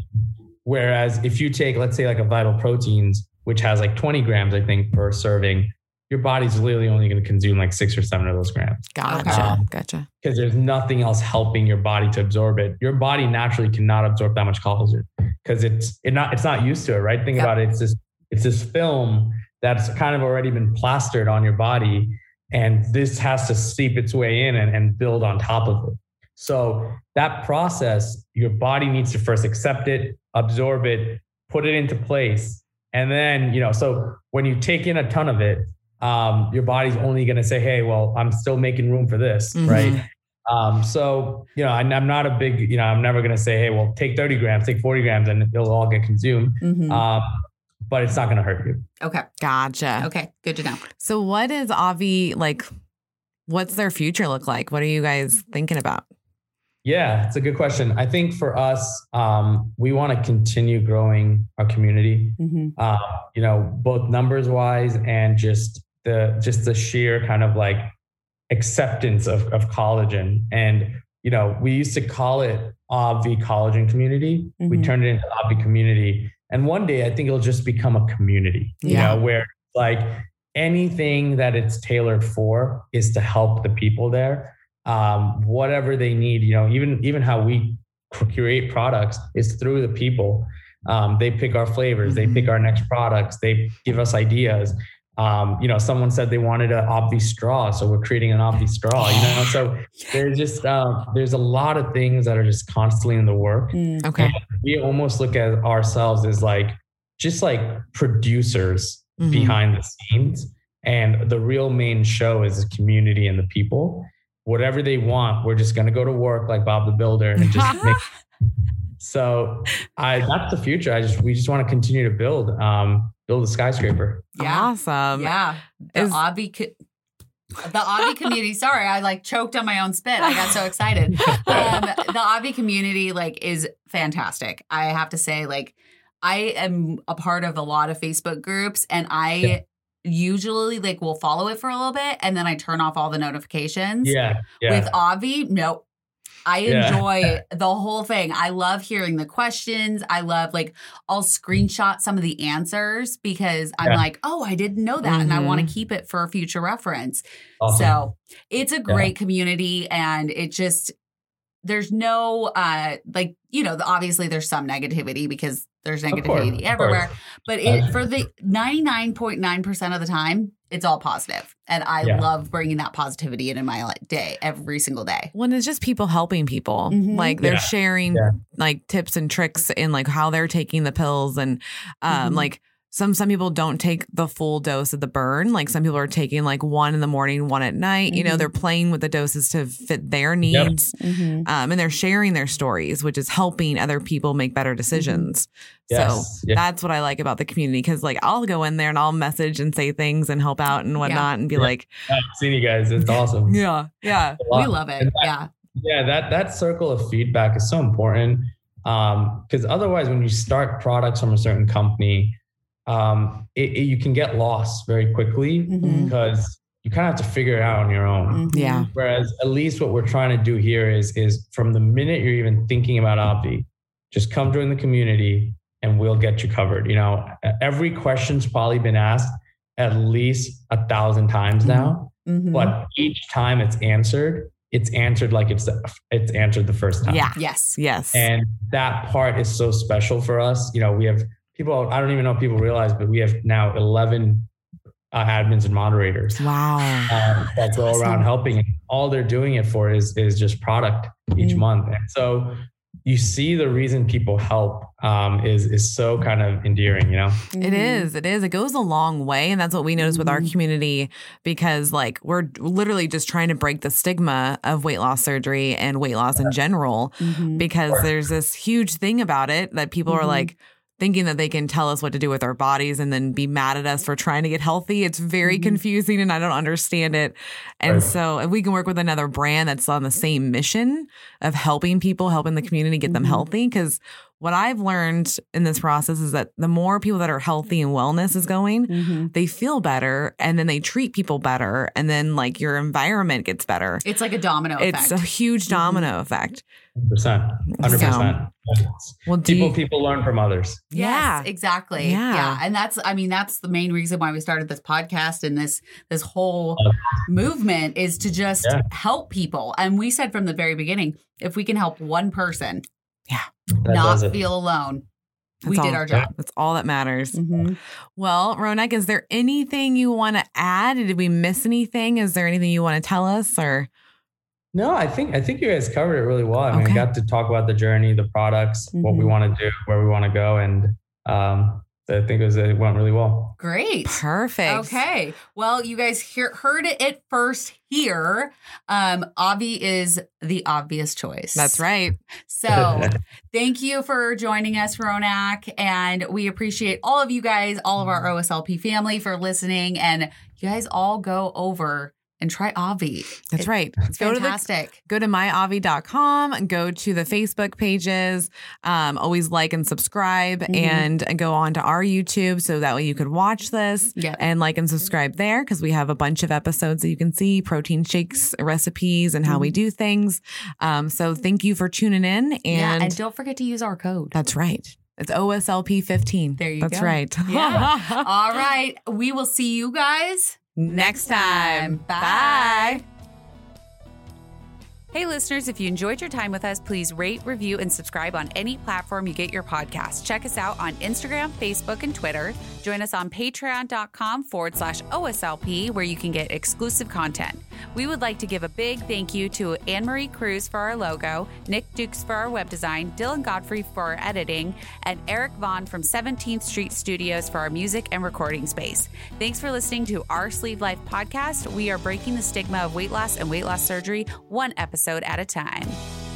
whereas if you take let's say like a vital proteins which has like 20 grams i think per serving your body's literally only going to consume like six or seven of those grams. Gotcha. Um, gotcha. Because there's nothing else helping your body to absorb it. Your body naturally cannot absorb that much collagen because it's it not it's not used to it, right? Think yep. about it. It's this it's this film that's kind of already been plastered on your body, and this has to seep its way in and, and build on top of it. So that process, your body needs to first accept it, absorb it, put it into place. And then, you know, so when you take in a ton of it, um, your body's only going to say, hey, well, I'm still making room for this, mm-hmm. right? Um, so, you know, I, am not a big, you know, I'm never going to say, hey, well, take 30 grams, take 40 grams, and it'll all get consumed. Mm-hmm. Um, but it's not going to hurt you. Okay. Gotcha. Okay. Good to know. So, what is Obvi like? What's their future look like? What are you guys thinking about? Yeah, it's a good question. I think for us, um, we want to continue growing our community. Mm-hmm. Uh, you know, both numbers wise and just the just the sheer kind of like acceptance of, of collagen. And you know, we used to call it Obvi Collagen Community. Mm-hmm. We turned it into Obvi Community. And one day, I think it'll just become a community. You know, where like anything that it's tailored for is to help the people there um, whatever they need. You know, even even how we create products is through the people. Um, they pick our flavors, mm-hmm. they pick our next products, they give us ideas. Um, you know, someone said they wanted an Obvi straw, so we're creating an Obvi straw. You know, so there's just um, there's a lot of things that are just constantly in the work. Mm, okay, and we almost look at ourselves as like just like producers mm-hmm. behind the scenes, and the real main show is the community and the people whatever they want. We're just going to go to work like Bob the Builder and just make. So I that's the future. I just we just want to continue to build um build a skyscraper. Yeah. Awesome. Yeah. The Is, Obvi the Obvi community. Sorry, I like choked on my own spit. I got so excited. Um, the Obvi community like is fantastic. I have to say, like, I am a part of a lot of Facebook groups, and I usually like will follow it for a little bit and then I turn off all the notifications. Yeah. yeah. With Obvi, nope. I enjoy yeah. the whole thing. I love hearing the questions. I love like I'll screenshot some of the answers because I'm yeah. like, oh, I didn't know that, mm-hmm. and I want to mm-hmm. keep it for a future reference. Awesome. So it's a great yeah. community, and it just there's no uh like you know obviously there's some negativity because there's negativity everywhere. But it, for the 99.9% of the time, it's all positive. And I yeah. love bringing that positivity in in my day every single day. When it's just people helping people, mm-hmm. like they're yeah. sharing yeah. like tips and tricks in like how they're taking the pills and um mm-hmm. like some some people don't take the full dose of the burn like some people are taking like one in the morning one at night mm-hmm. you know mm-hmm. they're playing with the doses to fit their needs yep. mm-hmm. um, and they're sharing their stories which is helping other people make better mm-hmm. decisions yes. so yes. that's what i like about the community because like i'll go in there and i'll message and say things and help out and whatnot yeah. and be yeah. like i've seen you guys it's awesome yeah yeah we love it that, yeah yeah that that circle of feedback is so important um because otherwise when you start products from a certain company um, it, it, you can get lost very quickly mm-hmm. because you kind of have to figure it out on your own. Mm-hmm. Yeah. Whereas at least what we're trying to do here is is from the minute you're even thinking about Obvi, just come join the community and we'll get you covered. You know, every question's probably been asked at least a thousand times now, mm-hmm. but each time it's answered, it's answered like it's it's answered the first time. Yeah. Yes. Yes. And that part is so special for us. You know, we have people, I don't even know if people realize, but we have now 11 uh, admins and moderators. Wow. Um, that go awesome. around helping. And all they're doing it for is, is just product each mm month. And so you see the reason people help um, is is so kind of endearing, you know. It is. It is. It goes a long way, and that's what we notice with our mm-hmm. community because, like, we're literally just trying to break the stigma of weight loss surgery and weight loss in general, mm-hmm. because there's this huge thing about it that people mm-hmm. are like thinking that they can tell us what to do with our bodies and then be mad at us for trying to get healthy. It's very mm-hmm. confusing and I don't understand it. And right. so if we can work with another brand that's on the same mission of helping people, helping the community get them mm-hmm. healthy, because what I've learned in this process is that the more people that are healthy and wellness is going, mm-hmm. they feel better and then they treat people better. And then like your environment gets better. It's like a domino effect. it's effect. a huge mm-hmm. domino mm-hmm. effect. 100%. 100%. So, well, people you, people learn from others. Yeah, yes, exactly. Yeah. yeah. And that's I mean that's the main reason why we started this podcast and this this whole movement is to just yeah. help people. And we said from the very beginning, if we can help one person, yeah, not feel alone. That's we all, did our job. That's all that matters. Mm-hmm. Well, Ronak, is there anything you want to add? Did we miss anything? Is there anything you want to tell us or? No, I think I think you guys covered it really well. I mean, okay. I got to talk about the journey, the products, mm-hmm. what we mm-hmm. want to do, where we want to go, and um, I think it, was, it went really well. Great. Perfect. Okay. Well, you guys hear, heard it first here. Um, Obvi is the obvious choice. That's right. So thank you for joining us, Ronak. And we appreciate all of you guys, all of our OSLP family for listening. And you guys all go over and try Obvi. That's it, right. It's go fantastic. To the, go to myobvi.com, go to the Facebook pages, um, always like and subscribe, mm-hmm. and go on to our YouTube so that way you could watch this yep. and like and subscribe there because we have a bunch of episodes that you can see protein shakes recipes and how mm-hmm. we do things. Um, so thank you for tuning in. And, yeah, and don't forget to use our code. That's right. It's OSLP 15. There you That's go. That's right. Yeah. All right. We will see you guys next time. Bye. Bye. Hey, listeners, if you enjoyed your time with us, please rate, review, and subscribe on any platform you get your podcast. Check us out on Instagram, Facebook, and Twitter. Join us on patreon.com forward slash OSLP, where you can get exclusive content. We would like to give a big thank you to Anne Marie Cruz for our logo, Nick Dukes for our web design, Dylan Godfrey for our editing, and Eric Vaughn from 17th Street Studios for our music and recording space. Thanks for listening to our Sleeve Life podcast. We are breaking the stigma of weight loss and weight loss surgery one episode at a time.